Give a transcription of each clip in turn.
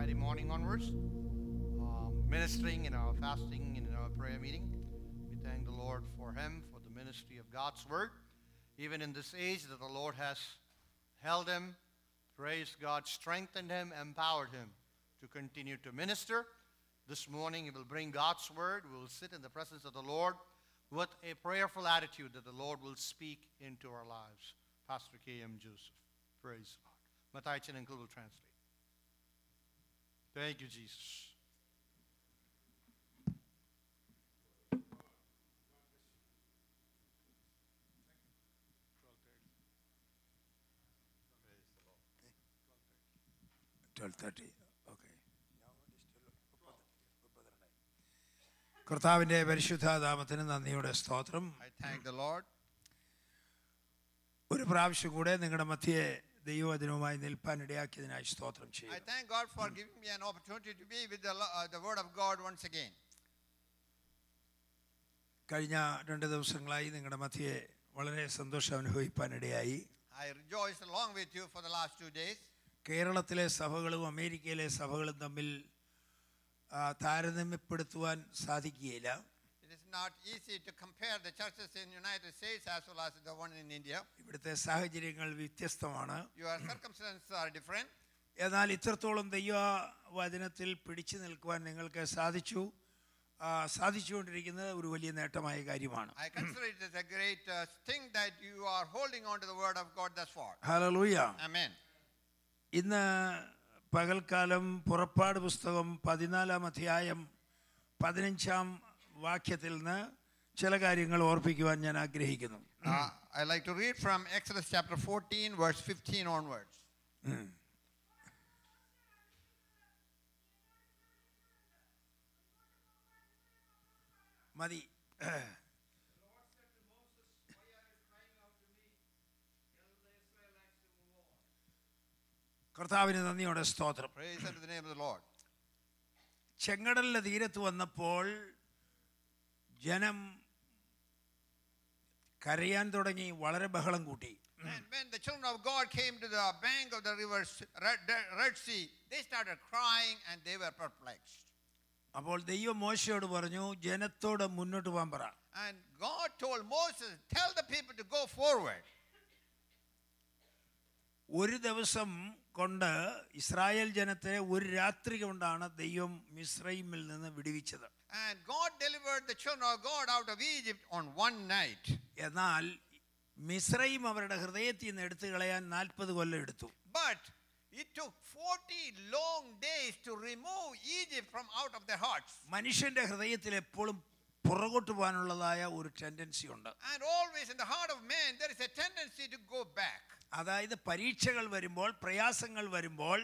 Friday morning onwards, um, ministering in our fasting and in our prayer meeting. We thank the Lord for him, for the ministry of God's word, even in this age that the Lord has held him. Praise God, strengthened him, empowered him to continue to minister. This morning, he will bring God's word. We will sit in the presence of the Lord with a prayerful attitude that the Lord will speak into our lives. Pastor K.M. Joseph. Praise God. Matai Uncle will translate. Thank you, Jesus. Twelve thirty okay കർത്താവിൻ്റെ പരിശുദ്ധ നാമത്തിന് നന്ദിയുടെ സ്തോത്രം I thank the Lord. ഒരു പ്രാവശ്യം കൂടെ നിങ്ങളുടെ മധ്യയെ ദൈവവചനവുമായി നിൽപ്പാൻ ഇടയാക്കിയതിനായി സ്തോത്രം I ചെയ്യും thank God for giving me an opportunity to be with the, uh, the Word of God once again. കഴിഞ്ഞ രണ്ട് ദിവസങ്ങളായി നിങ്ങളുടെ മധ്യയെ വളരെ സന്തോഷം അനുഭവിക്കാൻ ഇടയായി I rejoiced along with you for the last two days. കേരളത്തിലെ സഭകളും അമേരിക്കയിലെ സഭകളും തമ്മിൽ താരതമ്യപ്പെടുത്തുവാൻ സാധിക്കുകയില്ല not easy to compare the churches in United States as well as the one in India. ഇവിടുത്തെ സാഹചര്യങ്ങൾ വ്യത്യസ്തമാണ് Your circumstances are different. എന്നാൽ ഇത്രത്തോളം ദൈവവചനത്തിൽ പിടിച്ചു നിൽക്കുവാൻ നിങ്ങൾക്ക് സാധിച്ചു ആ, സാധിച്ചുകൊണ്ടിരിക്കുന്നത് ഒരു വലിയ നേട്ടമായ കാര്യമാണ് I consider it as a great uh, thing that you are holding on to the Word of God thus far. Hallelujah Amen. ഇന്ന് പകൽക്കാലം പുറപ്പാട് പുസ്തകം പതിനാലാം അധ്യായം പതിനഞ്ചാം വാക്യത്തിൽ നിന്ന് ചില കാര്യങ്ങൾ ഓർപ്പിക്കുവാൻ ഞാൻ ആഗ്രഹിക്കുന്നു I I like to read from Exodus chapter 14, verse 15 onwards. മതി കർത്താവിന് നന്ദിയോടെ സ്തോത്രം Praise unto the name of the Lord. ചെങ്കടലിന്റെ തീരത്ത് വന്നപ്പോൾ ജനം കരയാൻ തുടങ്ങി വളരെ ബഹളം കൂട്ടി And when the children of God came to the bank of the river Red, Red Sea, they started crying and they were perplexed. അപ്പോൾ ദൈവം മോശയോട് പറഞ്ഞു ജനത്തോട് മുന്നോട്ട് പോകാൻ പറ And God told Moses, Tell the people to go forward. ഒരു ദിവസം കൊണ്ട് ഇസ്രായേൽ ജനത്തെ ഒരു രാത്രി കൊണ്ടാണ് ദൈവം മിസ്രൈമിൽ നിന്ന് വിടുവിച്ചത് And God delivered the children of God out of Egypt on one night. എന്നാൽ മിസ്രൈം അവരുടെ ഹൃദയത്തിൽ നിന്ന് എടുത്തു കളയാൻ നാൽപ്പത് കൊല്ലം എടുത്തു But it took 40 long days to remove Egypt from out of their hearts. മനുഷ്യന്റെ ഹൃദയത്തിൽ എപ്പോഴും പുറകോട്ട് പോകാനുള്ളതായ ഒരു ടെൻഡൻസി ഉണ്ട് And always in the heart of man, there is a tendency to go back. അതായത് പരീക്ഷകൾ വരുമ്പോൾ പ്രയാസങ്ങൾ വരുമ്പോൾ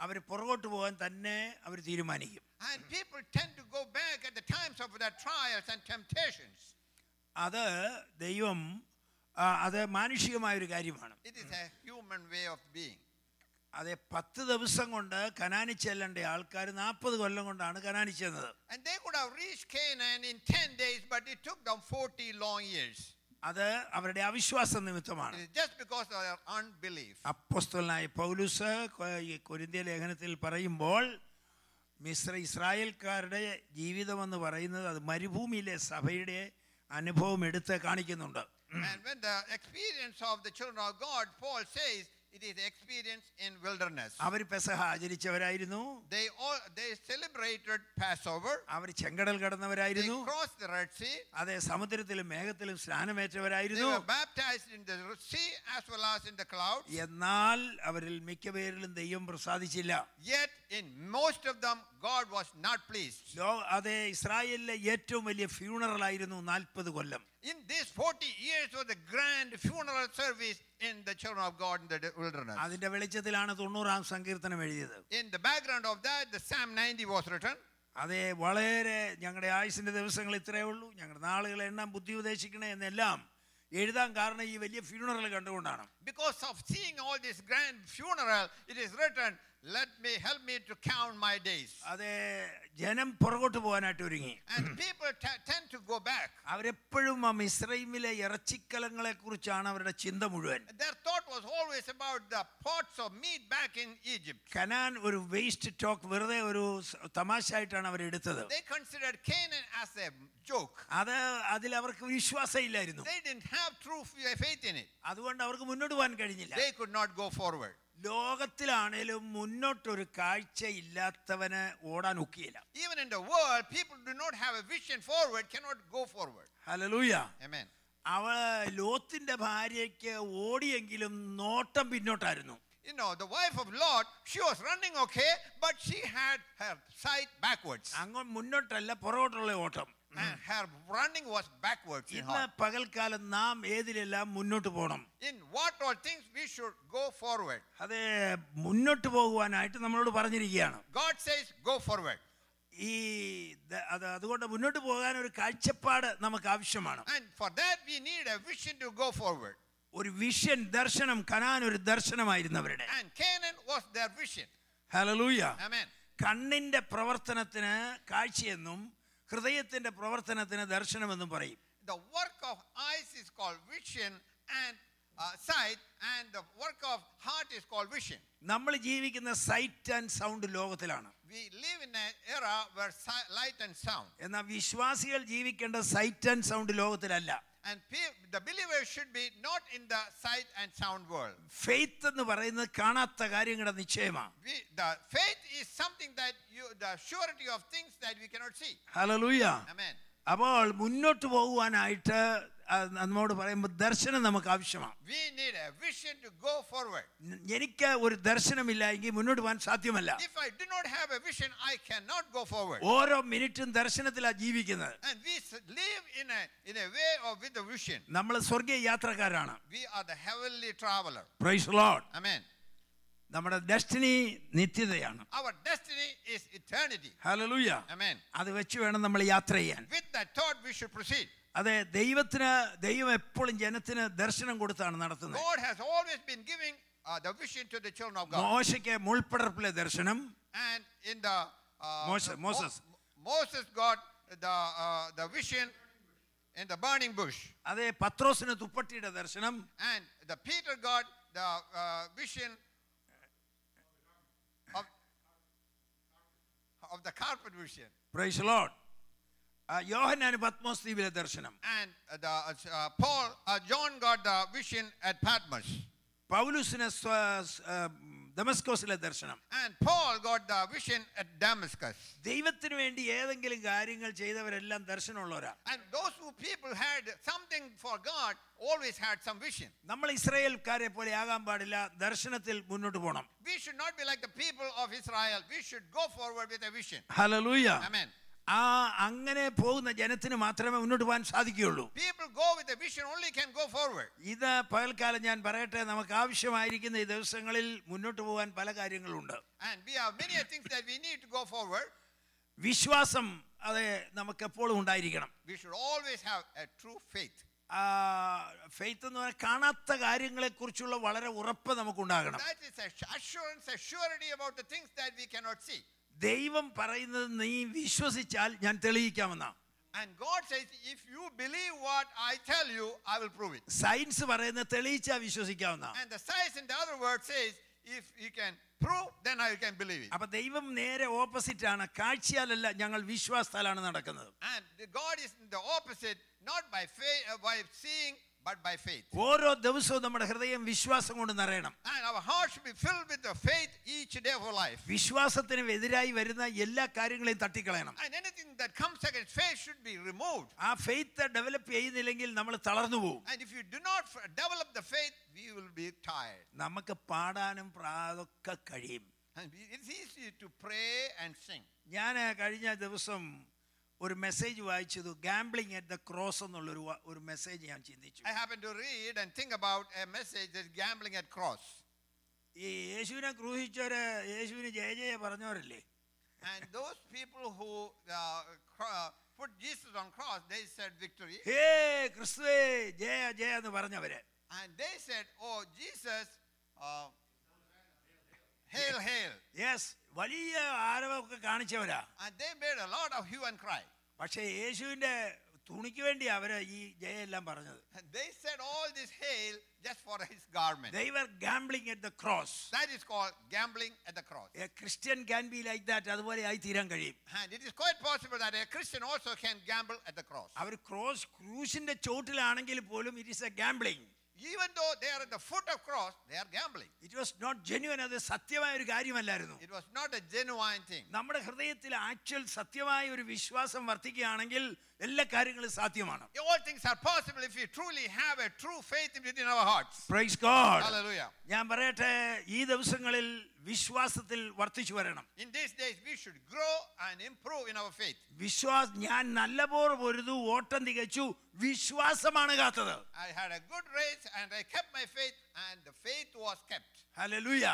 അവർ പുറകോട്ട് പോകാൻ തന്നെ അവർ തീരുമാനിക്കും And people tend to go back at the times of their trials and temptations. അത് ദൈവം ആ, അത് മാനുഷികമായ ഒരു കാര്യമാണ് It is a human way of being. അതെ പത്ത് ദിവസം കൊണ്ട് കനാനി ചെല്ലേണ്ട ആൾക്കാർ നാൽപ്പത് കൊല്ലം കൊണ്ടാണ് കനാനി ചെന്നത് അത് അവരുടെ അവിശ്വാസം നിമിത്തമാണ്. അപ്പോസ്തലായ പൗലൂസ് കൊരിന്തിയ ലേഖനത്തിൽ പറയുമ്പോൾ മിശ്ര ഇസ്രായേൽക്കാരുടെ ജീവിതം എന്ന് പറയുന്നത് അത് മരുഭൂമിയിലെ സഭയുടെ അനുഭവം എടുത്ത് കാണിക്കുന്നുണ്ട്. It is experience in wilderness. Our Pesaha ആചരിച്ചവരായിരുന്നു They all they celebrated Passover. അവർ ചെങ്കടൽ They കടന്നവരായിരുന്നു crossed the Red Sea. അതെ സമുദ്രത്തിലും മേഘത്തിലും They സ്നാനമേറ്റവരായിരുന്നു were baptized in the sea as well as in the clouds. എന്നാൽ അവരിൽ മിക്കപേരിലും ദൈവം പ്രസാദിച്ചില്ല Yet in most of them, God was not pleased. അതെ ഇസ്രായേലിലെ ഏറ്റവും വലിയ funeral ആയിരുന്നു നാൽപ്പത് കൊല്ലം In these 40 years was the grand funeral service in the children of God in the wilderness. അതിന്റെ വെളിച്ചത്തിലാണ് തൊണ്ണൂറാം സങ്കീർത്തനം എഴുതിയത് In the background of that, the Psalm 90 was written. അതെ വളരെ ഞങ്ങളുടെ ആയുസിന്റെ ദിവസങ്ങൾ ഇത്രയേ ഉള്ളൂ ഞങ്ങളുടെ നാളുകളെ എണ്ണം ബുദ്ധി ഉപദേശിക്കണേ എന്നെല്ലാം എഴുതാൻ കാരണം ഈ വലിയ ഫ്യൂണറൽ കണ്ടുകൊണ്ടാണ് because of seeing all this grand funeral, it is written let me help me to count my days. അതെ ജനം പുറകോട്ട് പോകാനായിട്ട് ഒരുങ്ങി And people t- tend to go back. അവരെപ്പോഴും ആ മിസ്രൈമിലെ ഇറച്ചിക്കലങ്ങളെ കുറിച്ചാണ് അവരുടെ ചിന്ത മുഴുവൻ Their thought was always about the pots of meat back in Egypt. Canaan ഒരു വേസ്റ്റ് ടോക്ക് വെറുതെ ഒരു സ് തമാശയായിട്ടാണ് അവർ എടുത്തത് They considered Canaan as a joke. അത് അതിൽ അവർക്ക് വിശ്വാസം ഇല്ലായിരുന്നു They didn't have true faith in it. അതുകൊണ്ട് അവർക്ക് മുന്നോട്ട് പോകാൻ കഴിഞ്ഞില്ല They could not go forward. ലോകത്തിലാണേലും മുന്നോട്ടൊരു കാഴ്ച ഇല്ലാത്തവന് ഓടാൻ ഒക്കിയില്ല Even in the world, people do not have a vision forward, cannot go forward. Hallelujah Amen. അവ ലോത്തിന്റെ ഭാര്യയ്ക്ക് ഓടിയെങ്കിലും നോട്ടം പിന്നോട്ടായിരുന്നു You know, the wife of Lot, she was running okay, but she had her sight backwards. അങ്ങ് മുന്നോട്ടല്ല പുറകോട്ടുള്ള ഓട്ടം And her running was backwards in ഇന്ന് her. പകൽക്കാലം നാം ഏതിലെല്ലാം മുന്നോട്ട് പോകണം In what all things we should go forward. അത് മുന്നോട്ട് പോകുവാനായിട്ട് നമ്മളോട് പറഞ്ഞിരിക്കുകയാണ് God says, go forward. ഈ ദ- അത് അതുകൊണ്ട് മുന്നോട്ട് പോകാൻ ഒരു കാഴ്ചപ്പാട് നമുക്ക് ആവശ്യമാണ് And for that, we need a vision to go forward. ഒരു വിഷൻ ദർശനം കനാൻ ഒരു ദർശനമായിരുന്നവരുടെ And Canaan was their vision. Hallelujah Amen. കണ്ണിന്റെ പ്രവർത്തനത്തിന് കാഴ്ചയെന്നും ഹൃദയത്തിന്റെ പ്രവർത്തനത്തിന് ദർശനമെന്നും പറയും The work of eyes is called vision and uh, sight, and the work of heart is called vision. നമ്മൾ ജീവിക്കുന്ന സൈറ്റ് ആൻഡ് സൗണ്ട് ലോകത്തിലാണ് We live in an era where light and sound. എന്നാൽ വിശ്വാസികൾ ജീവിക്കേണ്ട സൈറ്റ് ആൻഡ് സൗണ്ട് ലോകത്തിലല്ല And the believer should be not in the sight and sound world. Faith എന്ന് പറയുന്നത് കാണാത്ത കാര്യങ്ങളുടെ നിശ്ചയമാണ് the faith is something that you, the surety of things that we cannot see. Hallelujah. Amen. അപ്പോൾ മുന്നോട്ട് പോകുവാനായിട്ട് നമ്മോട് പറയുമ്പോൾ ദർശനം നമുക്ക് ആവശ്യമാണ്. എനിക്ക് ഒരു ദർശനമില്ല എങ്കിൽ മുന്നോട്ട് പോകാൻ സാധ്യമല്ല. ഓരോ മിനിറ്റും ദർശനത്തിലാണ് ജീവിക്കുന്നത്. നമ്മൾ സ്വർഗീയ യാത്രക്കാരാണ്. നമ്മുടെ ഡെസ്റ്റിനി നിത്യതയാണ്. അത് വെച്ച് വേണം നമ്മൾ യാത്ര ചെയ്യാൻ. അതെ ദൈവത്തിന് ദൈവം എപ്പോഴും ജനത്തിന് ദർശനം കൊടുത്താണ് നടത്തുന്നത് God has always been giving uh, the vision to the children of God. മോശയ്ക്ക് മുൾപ്പടർപ്പിലെ ദർശനം And in the uh, Moses- Mo- Moses. Moses got the uh, the vision in the burning bush, അതെ പത്രോസിന് തുപ്പട്ടിയുടെ ദർശനം and the Peter got the uh, vision of of the carpet vision, praise Lord യോഹന്നാന് Patmos ദ്വീപിലെ ദർശനം and the uh, Paul uh, John got the vision at Patmos, പൗലുസിന് സ്വ- സ്- ആ, ദമസ്കോസിലെ ദർശനം and Paul got the vision at Damascus. ദൈവത്തിന് വേണ്ടി ഏതെങ്കിലും കാര്യങ്ങൾ ചെയ്തവരെല്ലാം ദർശനമുള്ളവരാ And those who people had something for God always had some vision. നമ്മൾ ഇസ്രായേൽക്കാരെ പോലെ ആകാൻ പാടില്ല ദർശനത്തിൽ മുന്നോട്ട് പോകണം We should not be like the people of Israel. We should go forward with a vision. Hallelujah Amen. ആ അങ്ങനെ പോകുന്ന ജനത്തിന് മാത്രമേ മുന്നോട്ട് പോകാൻ സാധിക്കുകയുള്ളൂ People go with a vision only can go forward. ഇത് പകൽക്കാലം ഞാൻ പറയട്ടെ നമുക്ക് ആവശ്യമായിരിക്കുന്ന ഈ ദിവസങ്ങളിൽ മുന്നോട്ട് പോകാൻ പല കാര്യങ്ങളുണ്ട് And we have many things that we need to go forward. വിശ്വാസം അതെ നമുക്ക് എപ്പോഴും ഉണ്ടായിരിക്കണം We should always have a true faith. Faith എന്ന് പറഞ്ഞാൽ കാണാത്ത കാര്യങ്ങളെക്കുറിച്ചുള്ള വളരെ ഉറപ്പ് നമുക്കുണ്ടാകണം That ദൈവം പറയുന്നത് നീ വിശ്വസിച്ചാൽ ഞാൻ തെളിയിക്കാമെന്നാണ് And God says, if you believe what I tell you, I will prove it. Science പറയുന്നത് തെളിയിച്ചാ വിശ്വസിക്കാവുന്നതാണ് And the science, in the other word, says, if you can prove, then I can believe it. അപ്പൊ ദൈവം നേരെ opposite ആണ് കാഴ്ചയാലല്ല ഞങ്ങൾ വിശ്വാസത്താലാണ് നടക്കുന്നത് And God is in the opposite, not by faith, uh, by seeing, but by faith. ഓരോ ദിവസവും നമ്മുടെ ഹൃദയം വിശ്വാസം കൊണ്ട് നിറയണം And our heart should be filled with the faith each day of our life. വിശ്വാസത്തിന് എതിരായി വരുന്ന എല്ലാ കാര്യങ്ങളെയും തട്ടിക്കളയണം And anything that comes against faith should be removed. ആ ഫെയ്ത്ത് ഡെവലപ്പ് ചെയ്യുന്നില്ലെങ്കിൽ നമ്മൾ തളർന്നു പോകും And if you do not f- develop the faith, we will be tired. നമുക്ക് പാടാനും പ്രാതൊക്കെ കഴിയും And we- it's easy to pray and sing. ഞാൻ കഴിഞ്ഞ ദിവസം ഒരു മെസ്സേജ് വായിച്ചത് ഗാംബ്ലിംഗ് അറ്റ് ദ ക്രോസ് എന്നുള്ളൊരു വ- ഒരു മെസ്സേജ് ഞാൻ ചിന്തിച്ചു I happened to read and think about a message that's gambling at cross. ഈ യേശുവിനെ ക്രൂശിച്ചവര് യേശുവിന് ജയ ജയ പറഞ്ഞവരല്ലേ And those people who uh, cro- put Jesus on cross, they said victory. ഹേ ക്രിസ്തുവേ ജയ ജയ എന്ന് പറഞ്ഞവര് And they said, oh, Jesus, uh, Hail, hail. Yes വലിയ ആരവമൊക്കെ കാണിച്ചവരാ And they made a lot of hue and cry. പക്ഷേ യേശുവിന്റെ തുണിക്ക് വേണ്ടി അവര് ഈ ജയെല്ലാം പറഞ്ഞത് And they said all this hail just for his garment. They were gambling at the cross. That is called gambling at the cross. A Christian can be like that. അതുപോലെ ആയി തീരാൻ കഴിയും And it is quite possible that a Christian also can gamble at the cross. അവർ cross ക്രൂശിന്റെ ചോട്ടിലാണെങ്കിൽ പോലും it is a gambling Even though they are at the foot of cross, they are gambling. It was not genuine അത് സത്യമായ ഒരു കാര്യമല്ലായിരുന്നു It was not a genuine thing. നമ്മുടെ ഹൃദയത്തിൽ actual സത്യമായ ഒരു വിശ്വാസം വർദ്ധിക്കുകയാണെങ്കിൽ എല്ലാ കാര്യങ്ങളും സാധ്യമാണ് All things are possible if we truly have a true faith within our hearts. Praise God Hallelujah. ഞാൻ പറയട്ടെ ഈ ദിവസങ്ങളിൽ വിശ്വാസത്തിൽ വർദ്ധിച്ചു വരണം In these days, we should grow and improve in our faith. വിശ്വാസ ഞാൻ നല്ലപോർ പൊരുതു ഓട്ടം തികച്ചു വിശ്വാസമാണ് കാത്തത് I had a good race and I kept my faith, and the faith was kept. Hallelujah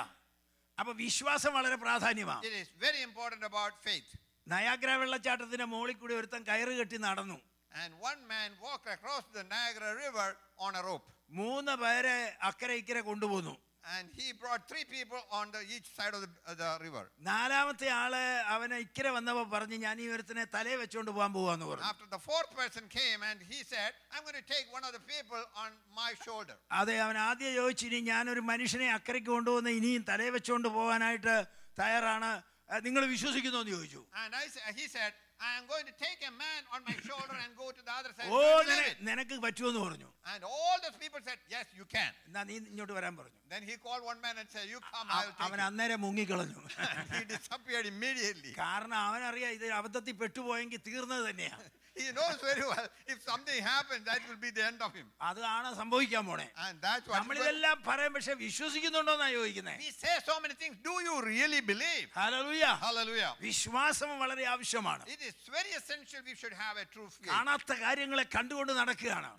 അപ്പൊ വിശ്വാസം വളരെ പ്രാധാന്യമാണ് It is very important about faith. Niagara വെള്ളച്ചാട്ടത്തിന്റെ മുകളിൽ കൂടി ഒരുത്തൻ കയറ് കെട്ടി നടന്നു And one man walked across the Niagara River on a rope. മൂന്ന് പേരെ അക്കരെ ഇക്കരെ കൊണ്ടുപോന്നു And he brought three people on the each side of the, uh, the river. നാലാമത്തെ ആൾ അവനെ ഇക്കരെ വന്നപ്പോ പറഞ്ഞു ഞാൻ ഈ ഒരുത്തനെ തലയെ വെച്ചോണ്ട് പോകാൻ പോവാന്ന് പറഞ്ഞു After the fourth person came and he said, I'm going to take one of the people on my shoulder. അതെ അവൻ ആദ്യം ചോദിച്ചു ഇനി ഞാനൊരു മനുഷ്യനെ അക്കരയ്ക്ക് കൊണ്ടുവന്ന് ഇനിയും തലയെ വെച്ചോണ്ട് പോകാനായിട്ട് തയ്യാറാണ് നിങ്ങൾ വിശ്വസിക്കുന്നു എന്ന് ചോദിച്ചു And I, he said, I am going to take a man on my shoulder and go to the other side. Oh Do you believe നിന- it?" നിനക്ക് പറ്റുമെന്ന് പറഞ്ഞു And all those people said, Yes, you can. എന്നാ നീ ഇങ്ങോട്ട് വരാൻ പറഞ്ഞു Then he called one man and said, You come, i will take അവൻ you. അന്നേരം മുങ്ങിക്കളഞ്ഞു And he disappeared immediately. കാരണം അവനറിയാം ഇത് അബദ്ധത്തിൽ പെട്ടുപോയെങ്കിൽ തീർന്നത് തന്നെയാ He knows very well. If something happens, that will be the end of him. അതാണ് സംഭവിക്കാൻ പോണേ. And that's what നമ്മൾ ഇതെല്ലാം പറയും പക്ഷേ വിശ്വസിക്കുന്നുണ്ടോ എന്നാ ചോദിക്കുന്നത്. We say so many things. Do you really believe? Hallelujah. Hallelujah. It is very essential we should have a true faith.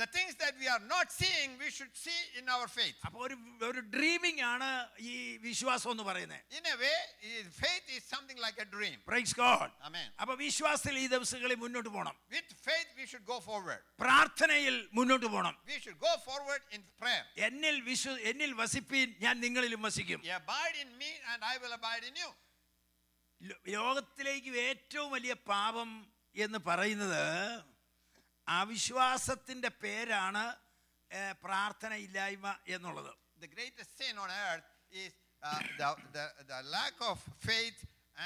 The things that we are not seeing we should see in our faith. അപ്പോൾ ഒരു ഒരു dreaming ആണ് ഈ വിശ്വാസം In a way, faith is something like a dream. Praise God. Amen. With faith, we should go forward. പ്രാർത്ഥനയിൽ മുന്നോട്ട് പോകണം We should go forward in prayer. എന്നിൽ വിശ്വ എന്നിൽ വസിപ്പീൻ ഞാൻ നിങ്ങളിലും വസിക്കും abide in me, and I will abide in you. yogathilekku ലോകത്തിലേക്ക് ഏറ്റവും വലിയ പാപം എന്ന് പറയുന്നത് അവിശ്വാസത്തിന്റെ പേരാണ് പ്രാർത്ഥന ഇല്ലായ്മ എന്നുള്ളത് The greatest sin on earth is uh, the, the, the lack of faith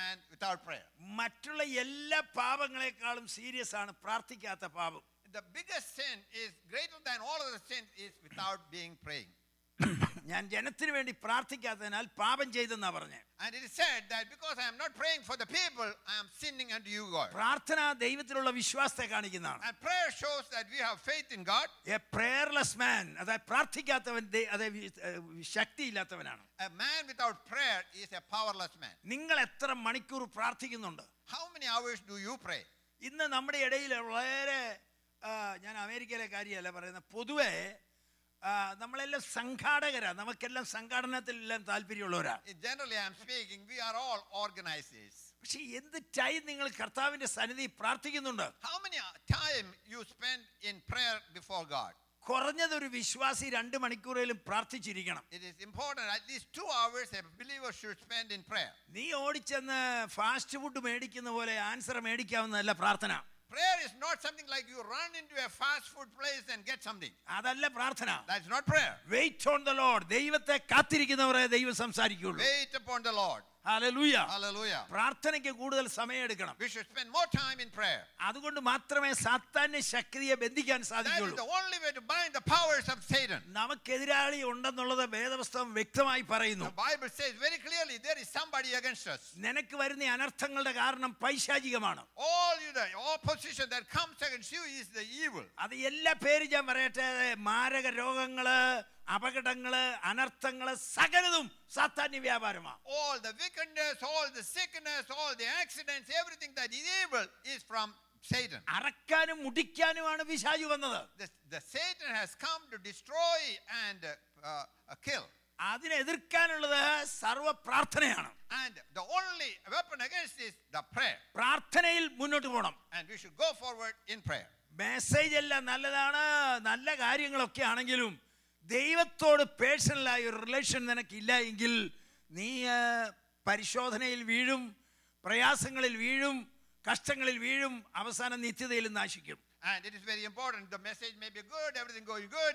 and without prayer. മറ്റുള്ള എല്ലാ പാപങ്ങളെക്കാളും സീരിയസ് ആണ് പ്രാർത്ഥിക്കാത്ത പാപം The biggest sin is greater than all of the sin is without being praying. ഞാൻ ജനത്തിന് വേണ്ടി പ്രാർത്ഥിക്കാത്തതിനാൽ പാപം ചെയ്തെന്നാ പറഞ്ഞു And it is said that because I am not praying for the people, I am sinning unto you, God. പ്രാർത്ഥന ദൈവത്തിലുള്ള വിശ്വാസത്തെ കാണിക്കുന്നതാണ് And prayer shows that we have faith in God. A prayerless man, അതായത് പ്രാർത്ഥിക്കാത്തവൻ ശക്തിയില്ലാത്തവനാണ് A man without prayer is a powerless man. നിങ്ങൾ എത്ര മണിക്കൂർ പ്രാർത്ഥിക്കുന്നുണ്ട് How many hours do you pray? ഇന്ന് നമ്മുടെ ഇടയിൽ വളരെ ഞാൻ അമേരിക്കയിലെ കാര്യമല്ല പറയുന്നത് പൊതുവെ നമ്മളെല്ലാം സംഘാടകരാ. നമുക്കെല്ലാം സംഘാടനത്തിലെല്ലാം താല്പര്യമുള്ളവരാ. Generally I am speaking we are all organisers പക്ഷെ എന്ത് ടൈം നിങ്ങൾ കർത്താവിന്റെ സന്നിധി പ്രാർത്ഥിക്കുന്നുണ്ട്? How many you spend in prayer before God കുറഞ്ഞത് കുറഞ്ഞതൊരു വിശ്വാസി രണ്ട് മണിക്കൂറേലും പ്രാർത്ഥിച്ചിരിക്കണം. Is important, at least two hours a believer should spend in prayer. നീ ഓടിച്ചെന്ന് ഫാസ്റ്റ് ഫുഡ് മേടിക്കുന്ന പോലെ ആൻസർ മേടിക്കാവുന്നതല്ല പ്രാർത്ഥന. Prayer is not something like you run into a fast food place and get something. അതല്ല പ്രാർത്ഥന That's not prayer. Wait on the Lord ദൈവത്തെ കാത്തിരിക്കുന്നവരെ ദൈവം സംസാരിക്കുള്ളൂ Wait upon the Lord. പ്രാർത്ഥനയ്ക്ക് കൂടുതൽ സമയം എടുക്കണം. അതുകൊണ്ട് മാത്രമേ സാത്താന്റെ ശക്തിയെ ബന്ധിക്കാൻ സാധിക്കൂ നമുക്ക് എതിരാളി ഉണ്ടെന്നുള്ളത് വേദപുസ്തകം വ്യക്തമായി പറയുന്നു. നിനക്ക് വരുന്ന അനർത്ഥങ്ങളുടെ കാരണം പൈശാചികമാണ്. അത് എല്ലാ പേരും ഞാൻ പറയട്ടെ മാരക രോഗങ്ങൾ അപകടങ്ങൾ അനർത്ഥങ്ങൾ സകലതും സാത്താന്യ വ്യാപാരമാണ് All the wickedness, all the sickness, all the accidents, everything that is evil is from Satan. അറക്കാനും മുടിക്കാനുമാണ് പിശാചു വന്നത് the Satan has come to destroy and uh, uh, kill. അതിനെ എതിർക്കാനുള്ളത് സർവ പ്രാർത്ഥനയാണ് And the only weapon against is the prayer. പ്രാർത്ഥനയിൽ മുന്നോട്ട് പോകണം And we should go forward in prayer. Message എല്ലാം നല്ലതാണ് നല്ല കാര്യങ്ങളൊക്കെ ആണെങ്കിലും ദൈവത്തോട് പേഴ്സണലായ ഒരു റിലേഷൻ നിനക്കില്ല എങ്കിൽ നീ പരിശോധനയിൽ വീഴും പ്രയാസങ്ങളിൽ വീഴും കഷ്ടങ്ങളിൽ വീഴും അവസാനം നിത്യതയിൽ നാശിക്കും And it is very important. The message may be good, everything going good,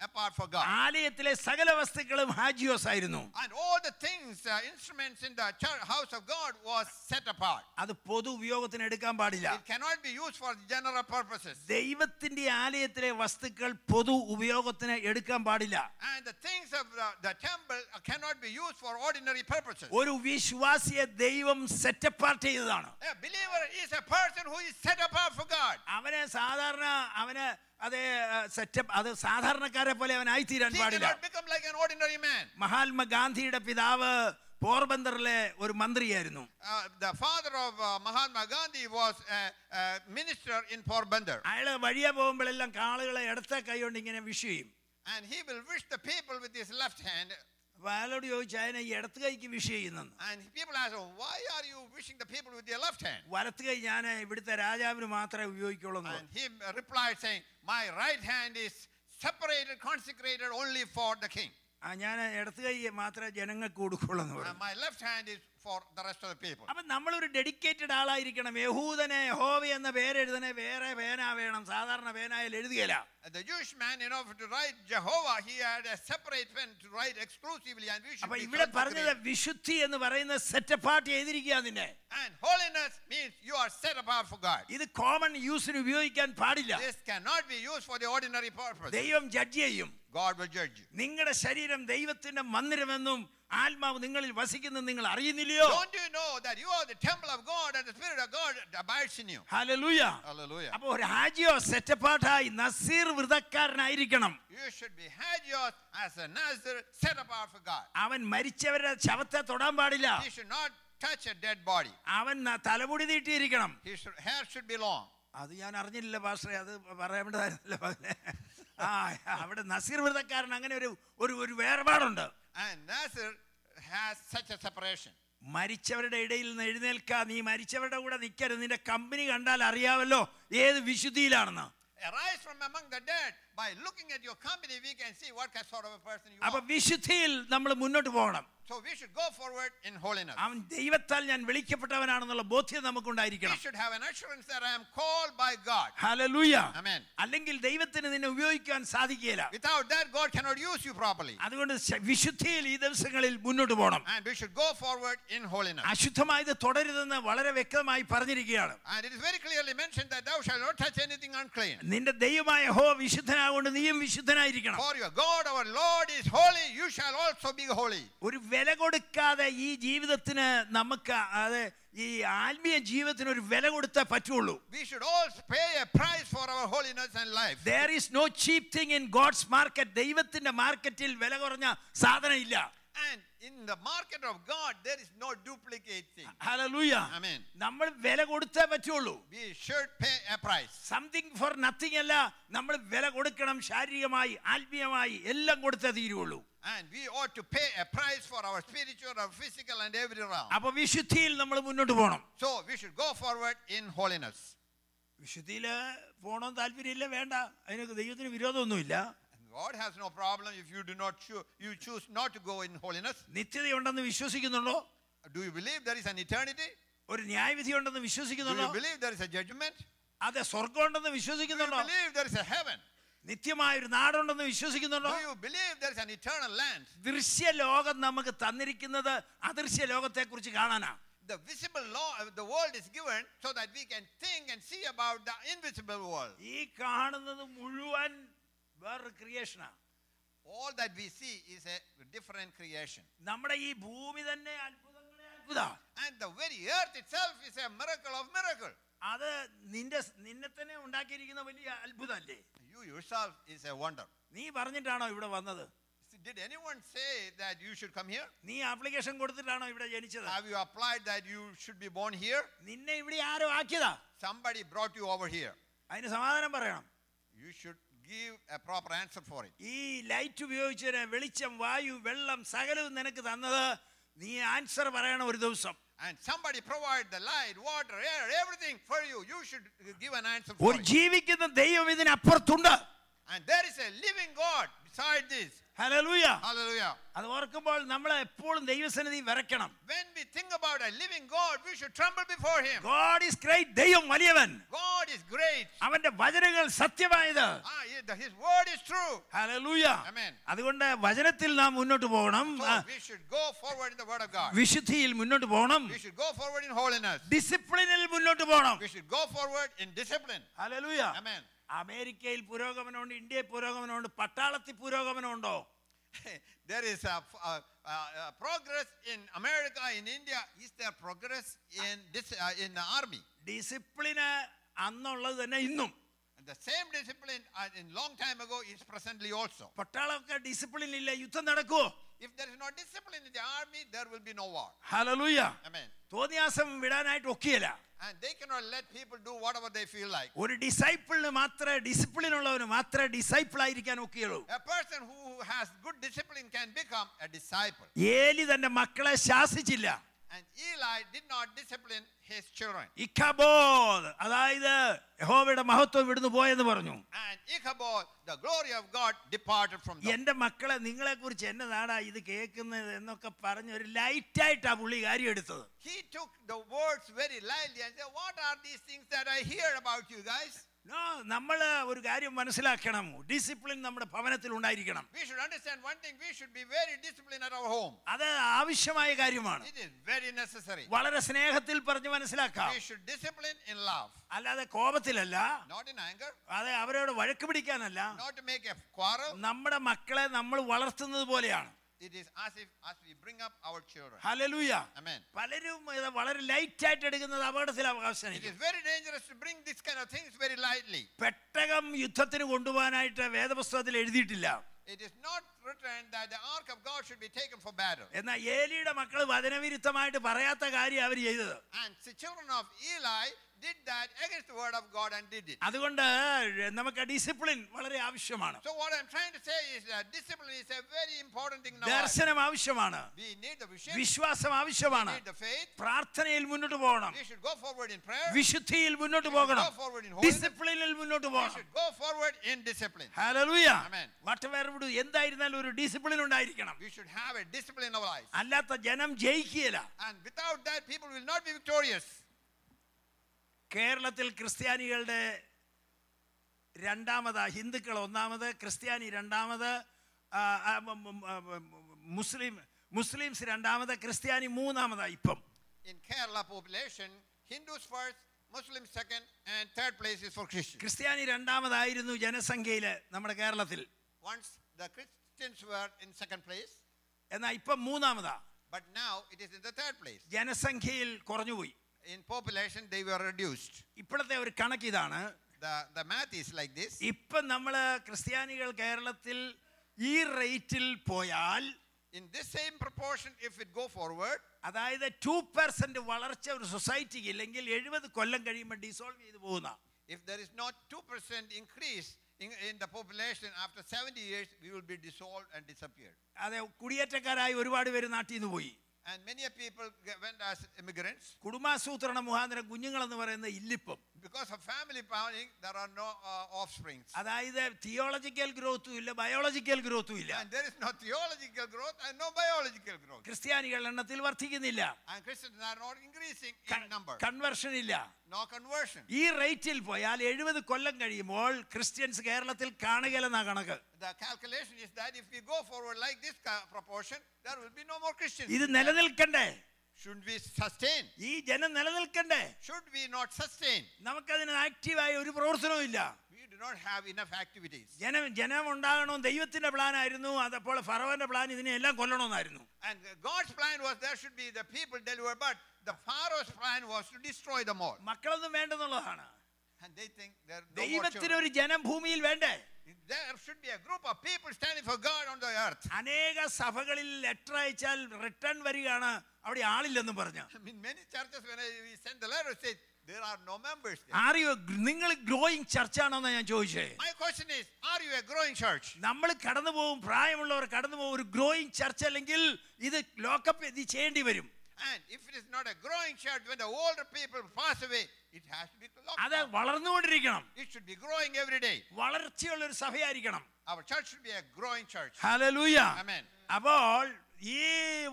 apart for God. ആലയത്തിലെ സകല വസ്തുക്കളും ഹാജിയോസ് ആയിരുന്നു And all the things, uh, instruments in the church, house of God was set apart. അത് പൊതു ഉപയോഗത്തിന് എടുക്കാൻ പാടില്ല It cannot be used for general purposes. ദൈവത്തിന്റെ ആലയത്തിലെ വസ്തുക്കൾ പൊതു ഉപയോഗത്തിന് എടുക്കാൻ പാടില്ല And the things of the, the temple cannot be used for ordinary purposes. ഒരു വിശ്വാസിയെ ദൈവം സെറ്റപ്പാർട്ട് ചെയ്തതാണ് A believer is a person who is set apart for God. അവനെ സാധാരണ അവന് അതെ സെറ്റപ്പ് അത് സാധാരണക്കാരെ പോലെ അവൻ ആയിത്തീരാൻ പാടില്ല. മഹാത്മാ ഗാന്ധിയുടെ പിതാവ് പോർബന്ദറിലെ ഒരു മന്ത്രിയായിരുന്നു. Uh, uh, minister in Porbandar. അയാൾ വഴിയ പോകുമ്പോഴെല്ലാം കാളുകളെ എടുത്ത കൈ കൊണ്ട് ഇങ്ങനെ വിഷ് ചെയ്യും. And he will wish the people with his left hand അപ്പൊ അയാളോട് ചോദിച്ചു അതിനെ ഈ ഇടത്ത് കൈക്ക് wish ചെയ്യുന്നെന്ന് And people ask, "Oh, why are you wishing the people with your left hand? വലത്ത് കൈ ഞാൻ ഇവിടുത്തെ രാജാവിന് മാത്രമേ ഉപയോഗിക്കുള്ളൂ എന്ന് And പറഞ്ഞു. he replied, saying, My right hand is separated, consecrated only for the king. ആ ഞാൻ ഇടത്ത് കൈ മാത്രമേ ജനങ്ങൾക്ക് കൊടുക്കുള്ളൂ എന്ന് And പറഞ്ഞു my left hand is for the rest of the people. അപ്പൊ നമ്മളൊരു ഡെഡിക്കേറ്റഡ് ആളായിരിക്കണം യഹൂദനെ യഹോവ എന്ന പേരെഴുതനെ വേറെ പേന വേണം സാധാരണ പേനായാലും എഴുതുകയില്ല the Jewish man, in order to write Jehovah, he had a separate pen to write exclusively, and we should അപ്പൊ be ഇവിടെ പറഞ്ഞത്. വിശുദ്ധി എന്ന് പറയുന്നത് സെറ്റപ്പാർട്ട് ചെയ്തിരിക്കുക നിന്നെ And holiness means you are set apart for God. ഇത് കോമൺ യൂസിന് ഉപയോഗിക്കാൻ പാടില്ല This cannot be used for the ordinary purpose. ദൈവം ജഡ്ജ് ചെയ്യും God will judge you. നിങ്ങളുടെ ശരീരം ദൈവത്തിന്റെ മന്ദിരമെന്നും ആത്മാവ് നിങ്ങളിൽ വസിക്കുന്ന നിങ്ങൾ അറിയുന്നില്ലയോ Don't you know that you are the temple of God and the Spirit of God abides in you? Hallelujah Hallelujah. അപ്പൊ ഒരു ഹാജിയോ സെറ്റപ്പാട്ടായി നസീർ വ്രതക്കാരനായിരിക്കണം You should be hagios as a Nazir set apart for God. അവൻ മരിച്ചവരുടെ ശവത്തെ തൊടാൻ പാടില്ല He should not touch a dead body. അവൻ തലമുടി നീട്ടിയിരിക്കണം hair should be long. അത് ഞാൻ അറിഞ്ഞില്ല പാസ്റ്ററെ അത് പറയേണ്ടതായിരുന്നില്ല മകനെ ആ അവിടെ നസീർ വ്രതക്കാരൻ അങ്ങനെ ഒരു ഒരു ഒരു വേർപാടുണ്ട് And Nazir has such a separation. മരിച്ചവരുടെ ഇടയിൽ നിന്ന് എഴുന്നേൽക്ക നീ മരിച്ചവരുടെ കൂടെ നിൽക്കരുത് നിന്റെ കമ്പനി കണ്ടാൽ അറിയാമല്ലോ ഏത് വിശുദ്ധിയിലാണെന്ന് Arise from among the dead. By looking at your company, we can see what kind- sort of a person you അപ്പൊ are. വിശുദ്ധിയിൽ നമ്മൾ മുന്നോട്ട് പോകണം So we should go forward in holiness. അവൻ ദൈവത്താൽ ഞാൻ വിളിക്കപ്പെട്ടവനാണെന്നുള്ള ബോധ്യം We നമുക്കുണ്ടായിരിക്കണം should have an assurance that I am called by God. Hallelujah Amen. അല്ലെങ്കിൽ ദൈവത്തിന് നിന്നെ ഉപയോഗിക്കാൻ സാധിക്കുകയില്ല Without that, God cannot use you properly. അതുകൊണ്ട് ശ- വിശുദ്ധിയിൽ ഈ ദിവസങ്ങളിൽ മുന്നോട്ട് പോകണം And we should go forward in holiness. അശുദ്ധമായത് തുടരുതെന്ന് വളരെ വ്യക്തമായി പറഞ്ഞിരിക്കുകയാണ് And it is very clearly mentioned that thou shalt not touch anything unclean. നിന്റെ ദൈവമായ ഹോ വിശുദ്ധനാകൊണ്ട് നീയും വിശുദ്ധനായിരിക്കണം For your God, our Lord, is holy, you shall also be holy. ഒരു വില കൊടുക്കാതെ ഈ ജീവിതത്തിന് നമുക്ക് അത് ഈ ആത്മീയ ജീവിതത്തിന് ഒരു വില കൊടുത്തേ പറ്റുള്ളൂ We should all pay a price for our holiness and life. there is no cheap thing in God's market ദൈവത്തിന്റെ മാർക്കറ്റിൽ വില കുറഞ്ഞ സാധനം ഇല്ല And in the market of God, there is no duplicate thing. Hallelujah. Amen. നമ്മൾ വില കൊടുത്തേ പറ്റുള്ളൂ We should pay a price. Something for nothing അല്ല നമ്മൾ വില കൊടുക്കണം ശാരീരികമായി ആത്മീയമായി എല്ലാം കൊടുത്തേ തീരുള്ളൂ And we ought to pay a price for our spiritual, our physical, and every realm. അപ്പൊ വിശുദ്ധിയിൽ നമ്മൾ മുന്നോട്ട് പോകണം So we should go forward in holiness. വിശുദ്ധിയിൽ പോകണം താല്പര്യമില്ല വേണ്ട അതിനൊക്കെ ദൈവത്തിന് വിരോധമൊന്നുമില്ല God has no problem if you do not choose, you choose not to go in holiness. നിത്യതയുണ്ടെന്ന് വിശ്വസിക്കുന്നുണ്ടോ Do you believe there is an eternity? ഒരു ന്യായവിധി ഉണ്ടെന്ന് Do you believe there is a judgment? അതെ സ്വർഗമുണ്ടെന്ന് Do you വിശ്വസിക്കുന്നുണ്ടോ believe there is a heaven? നിത്യമായ ഒരു നാടുണ്ടെന്ന് വിശ്വസിക്കുന്നുണ്ടോ Do you believe there is an eternal land? ദൃശ്യ ലോകം നമുക്ക് തന്നിരിക്കുന്നത് അദൃശ്യ ലോകത്തെ കുറിച്ച് കാണാനാ The visible law of the world is given so that we can think and see about the invisible world. ഈ കാണുന്നത് മുഴുവൻ വേറൊരു ക്രിയേഷനാണ് All that we see is a different creation. നമ്മുടെ ഈ ഭൂമി തന്നെ അത്ഭുതങ്ങളെ അത്ഭുത And the very earth itself is a miracle of miracle. അത് നിന്റെ നിന്നെ തന്നെ ഉണ്ടാക്കിയിരിക്കുന്ന വലിയ അത്ഭുതമല്ലേ You yourself is a wonder. നീ പറഞ്ഞിട്ടാണോ ഇവിടെ വന്നത് Did anyone say that you should come here? നീ ആപ്ലിക്കേഷൻ കൊടുത്തിട്ടാണോ ഇവിടെ ജനിച്ചത് Have you applied that you should be born here? നിന്നെ ഇവിടെ ആരോ ആക്കിയതാ Somebody brought you over here. അതിന് സമാധാനം പറയണം You should give a proper answer for it. ഈ ലൈറ്റ് ഉപയോഗിച്ച് വെളിച്ചം വായു വെള്ളം സകലവും നിനക്ക് തന്നത് നീ ആൻസർ പറയണം ഒരു ദിവസം And somebody provide the light, water, air, everything for you. You should give an answer for ഒരു. ജീവിക്കുന്ന ദൈവം ഇതിനപ്പുറത്തുണ്ട് And there is a living God beside this. Hallelujah Hallelujah. അത് ഓർക്കുമ്പോൾ നമ്മൾ എപ്പോഴും ദൈവസന്നിധി വിറയ്ക്കണം When we think about a living God, we should tremble before Him. God is great ദൈവം വലിയവൻ God is great. അവന്റെ വചനങ്ങൾ സത്യമായത് Ah, yeah, the- His word is true. Hallelujah Amen. അതുകൊണ്ട് വചനത്തിൽ നാം മുന്നോട്ട് പോകണം So ആ, we should go forward in the word of God. വിശുദ്ധിയിൽ മുന്നോട്ട് പോകണം We should go forward in holiness. ഡിസിപ്ലിനിൽ മുന്നോട്ട് പോകണം We should go forward in discipline. Hallelujah Amen. അമേരിക്കയിൽ പുരോഗമനമുണ്ട് ഇന്ത്യയിൽ പുരോഗമനമുണ്ട് പട്ടാളത്തിൽ പുരോഗമനമുണ്ടോ there is a, a, a, a progress in America, in India. Is there progress in this uh, in the army? ഡിസിപ്ലിന് അന്നുള്ളത് തന്നെ ഇന്നും the same discipline uh, in long time ago is presently also. പട്ടാളമൊക്കെ discipline ഇല്ല യുദ്ധം നടക്കുവോ If there is no discipline in the army, there will be no war. Hallelujah Amen. തോന്നിയാസം വിടാനായിട്ട് ഒക്കെയല്ല And they cannot let people do whatever they feel like. ഒരു ഡിസൈപ്പിളിന് മാത്രമേ discipline ഉള്ളവന് മാത്രമേ disciple ആയിരിക്കാൻ ഒക്കെയുള്ളൂ A person who has good discipline can become a disciple. ഏലി തന്റെ മക്കളെ ശാസിച്ചില്ല And Eli did not discipline his children. ഇഖബോദ് അതായത് യഹോവയുടെ മഹത്വം ഇവിടുന്ന് പോയെന്ന് പറഞ്ഞു And Ichabod, the glory of God, departed from them. എന്റെ മക്കളെ നിങ്ങളെ കുറിച്ച് എന്നതാടാ ഇത് കേൾക്കുന്നത് എന്നൊക്കെ പറഞ്ഞ് ഒരു ലൈറ്റായിട്ടാ പുള്ളി കാര്യം എടുത്തത് He took the words very lightly and said, What are these things that I hear about you guys? No നമ്മൾ ഒരു കാര്യം മനസ്സിലാക്കണം ഡിസിപ്ലിൻ നമ്മുടെ ഭവനത്തിൽ ഉണ്ടായിരിക്കണം We should understand one thing we should be very disciplined at our home. അത് ആവശ്യമായ കാര്യമാണ് It is very necessary. വളരെ സ്നേഹത്തിൽ പറഞ്ഞു മനസ്സിലാക്കാം We should discipline in love, അല്ലാതെ കോപത്തിലല്ല not in anger, അതെ അവരോട് വഴക്ക് പിടിക്കാനല്ല not to make a quarrel. നമ്മുടെ മക്കളെ നമ്മൾ വളർത്തുന്നത് പോലെയാണ് It is as if as we bring up our children. Hallelujah. Amen. പലരും ഇത് വളരെ ലൈറ്റ് ആയിട്ട് എടുക്കുന്നത് അപകടത്തിൽ It is very dangerous to bring this kind of things very lightly. പെട്ടകം യുദ്ധത്തിന് കൊണ്ടുപോകാനായിട്ട് വേദപുസ്തകത്തിൽ എഴുതിയിട്ടില്ല It is not written that the ark of God should be taken for battle. എന്നാൽ ഏലിയുടെ മക്കൾ വചനവിരുദ്ധമായിട്ട് പറയാത്ത കാര്യം അവർ ചെയ്തത് And the children of Eli did that against the word of God and did it. അതുകൊണ്ട് നമുക്ക് ഡിസിപ്ലിൻ വളരെ ആവശ്യമാണ് So what I'm trying to say is that discipline is a very important thing in our life. ദർശനം ആവശ്യമാണ് We need the vision, വിശ്വാസം we ആവശ്യമാണ് need the faith. പ്രാർത്ഥനയിൽ മുന്നോട്ട് പോകണം We should go forward in prayer. വിശുദ്ധിയിൽ മുന്നോട്ട് We should പോകണം go forward in holiness. ഡിസിപ്ലിനിൽ മുന്നോട്ട് We പോകണം should go forward in discipline. Hallelujah Amen. വട്ടവേർവിട് എന്തായിരുന്നാലും ഒരു ഡിസിപ്ലിൻ ഉണ്ടായിരിക്കണം We should have a discipline in our lives. അല്ലാത്ത ജനം ജയിക്കുകയില്ല And without that, people will not be victorious. കേരളത്തിൽ ക്രിസ്ത്യാനികളുടെ രണ്ടാമത് ഹിന്ദുക്കൾ ഒന്നാമത് ക്രിസ്ത്യാനി രണ്ടാമത് മുസ്ലിം മുസ്ലിംസ് രണ്ടാമത് ക്രിസ്ത്യാനി മൂന്നാമതാ ഇപ്പം. In Kerala population Hindus first Muslim second and third place is for Christian ക്രിസ്ത്യാനി രണ്ടാമതായിരുന്നു ജനസംഖ്യയിൽ നമ്മുടെ കേരളത്തിൽ. Once the Christians were in second place എന്നാൽ ഇപ്പം മൂന്നാമതാ. but now it is in the third place. ജനസംഖ്യയിൽ കുറഞ്ഞുപോയി. In population, they were reduced. ഇപ്പോഴത്തെ ഒരു കണക്ക് ഇതാണ് The, the math is like this. ഇപ്പം നമ്മൾ ക്രിസ്ത്യാനികൾ കേരളത്തിൽ ഈ റേറ്റിൽ പോയാൽ In this same proportion, if it go forward, അതായത് ടു പെർസെന്റ് വളർച്ച ഒരു സൊസൈറ്റിക്ക് ഇല്ലെങ്കിൽ എഴുപത് കൊല്ലം കഴിയുമ്പോൾ ഡിസോൾവ് ചെയ്തു പോകുന്ന if there is not 2% increase in, in the population after 70 years, we will be dissolved and disappeared. അതെ കുടിയേറ്റക്കാരായി ഒരുപാട് പേര് നാട്ടിൽ നിന്ന് പോയി A people ge- went as immigrants. കുടുംബാസൂത്രണ മുഖാന്തരം കുഞ്ഞുങ്ങളെന്ന് പറയുന്നത് ഇല്ലിപ്പം Because of family planning, there are no uh, offsprings. അതായത് തിയോളജിക്കൽ ഗ്രോത്തും ഇല്ല ബയോളജിക്കൽ ഗ്രോത്തും ഇല്ല And there is no theological growth and no biological growth. ക്രിസ്ത്യാനികൾ എണ്ണത്തിൽ വർദ്ധിക്കുന്നില്ല And Christians are not increasing in number. conversion ഇല്ല No conversion. ഈ റേറ്റിൽ പോയാൽ എഴുപത് കൊല്ലം കഴിയുമ്പോൾ ക്രിസ്ത്യൻസ് കേരളത്തിൽ കാണുകയില്ലെന്നാ കണക്ക് The calculation is that if we go forward like this proportion, there will be no more Christians. ഇത് നിലനിൽക്കണ്ടേ Shouldn't we sustain? ഈ ജനം നിലനിൽക്കണ്ടേ Should we not sustain? നമുക്കതിന് ആക്റ്റീവായ ഒരു പ്രവർത്തനവും ഇല്ല We do not have enough activities. ജനം ജനം ഉണ്ടാകണം ദൈവത്തിന്റെ പ്ലാൻ ആയിരുന്നു അതപ്പോൾ ഫറവന്റെ പ്ലാൻ ഇതിനെ എല്ലാം കൊല്ലണമെന്നായിരുന്നു And God's plan was there should be the people delivered, but the Pharaoh's plan was to destroy them all. മക്കളൊന്നും വേണ്ടെന്നുള്ളതാണ് And they think there are no more ദൈവത്തിന്. ഒരു ജനം ഭൂമിയിൽ വേണ്ടേ there should be a group of people standing for God on the earth. അനേക സഭകളിൽ letter അയച്ചാൽ return വരികയാണ് അവിടെ ആളില്ലെന്നും പറഞ്ഞു I mean, many churches, when I, we send the letter, say there are no members there. ആറിയോ നിങ്ങൾ growing ചർച്ചാണോന്നാ ഞാൻ ചോദിച്ചേ My question is, are you a growing church? നമ്മൾ കടന്നു പോകും പ്രായമുള്ളവർ കടന്നു പോകും ഒരു ഗ്രോയിങ് ചർച്ച് അല്ലെങ്കിൽ ഇത് ലോക്കപ്പ് ചെയ്യേണ്ടി വരും And if it is not a growing church, when the older people pass away, it has to be locked അത്. വളർന്നുകൊണ്ടിരിക്കണം It should be growing every day. വളർച്ചയുള്ള ഒരു സഭയായിരിക്കണം Our church should be a growing church. Hallelujah. Amen. അപ്പോൾ ഈ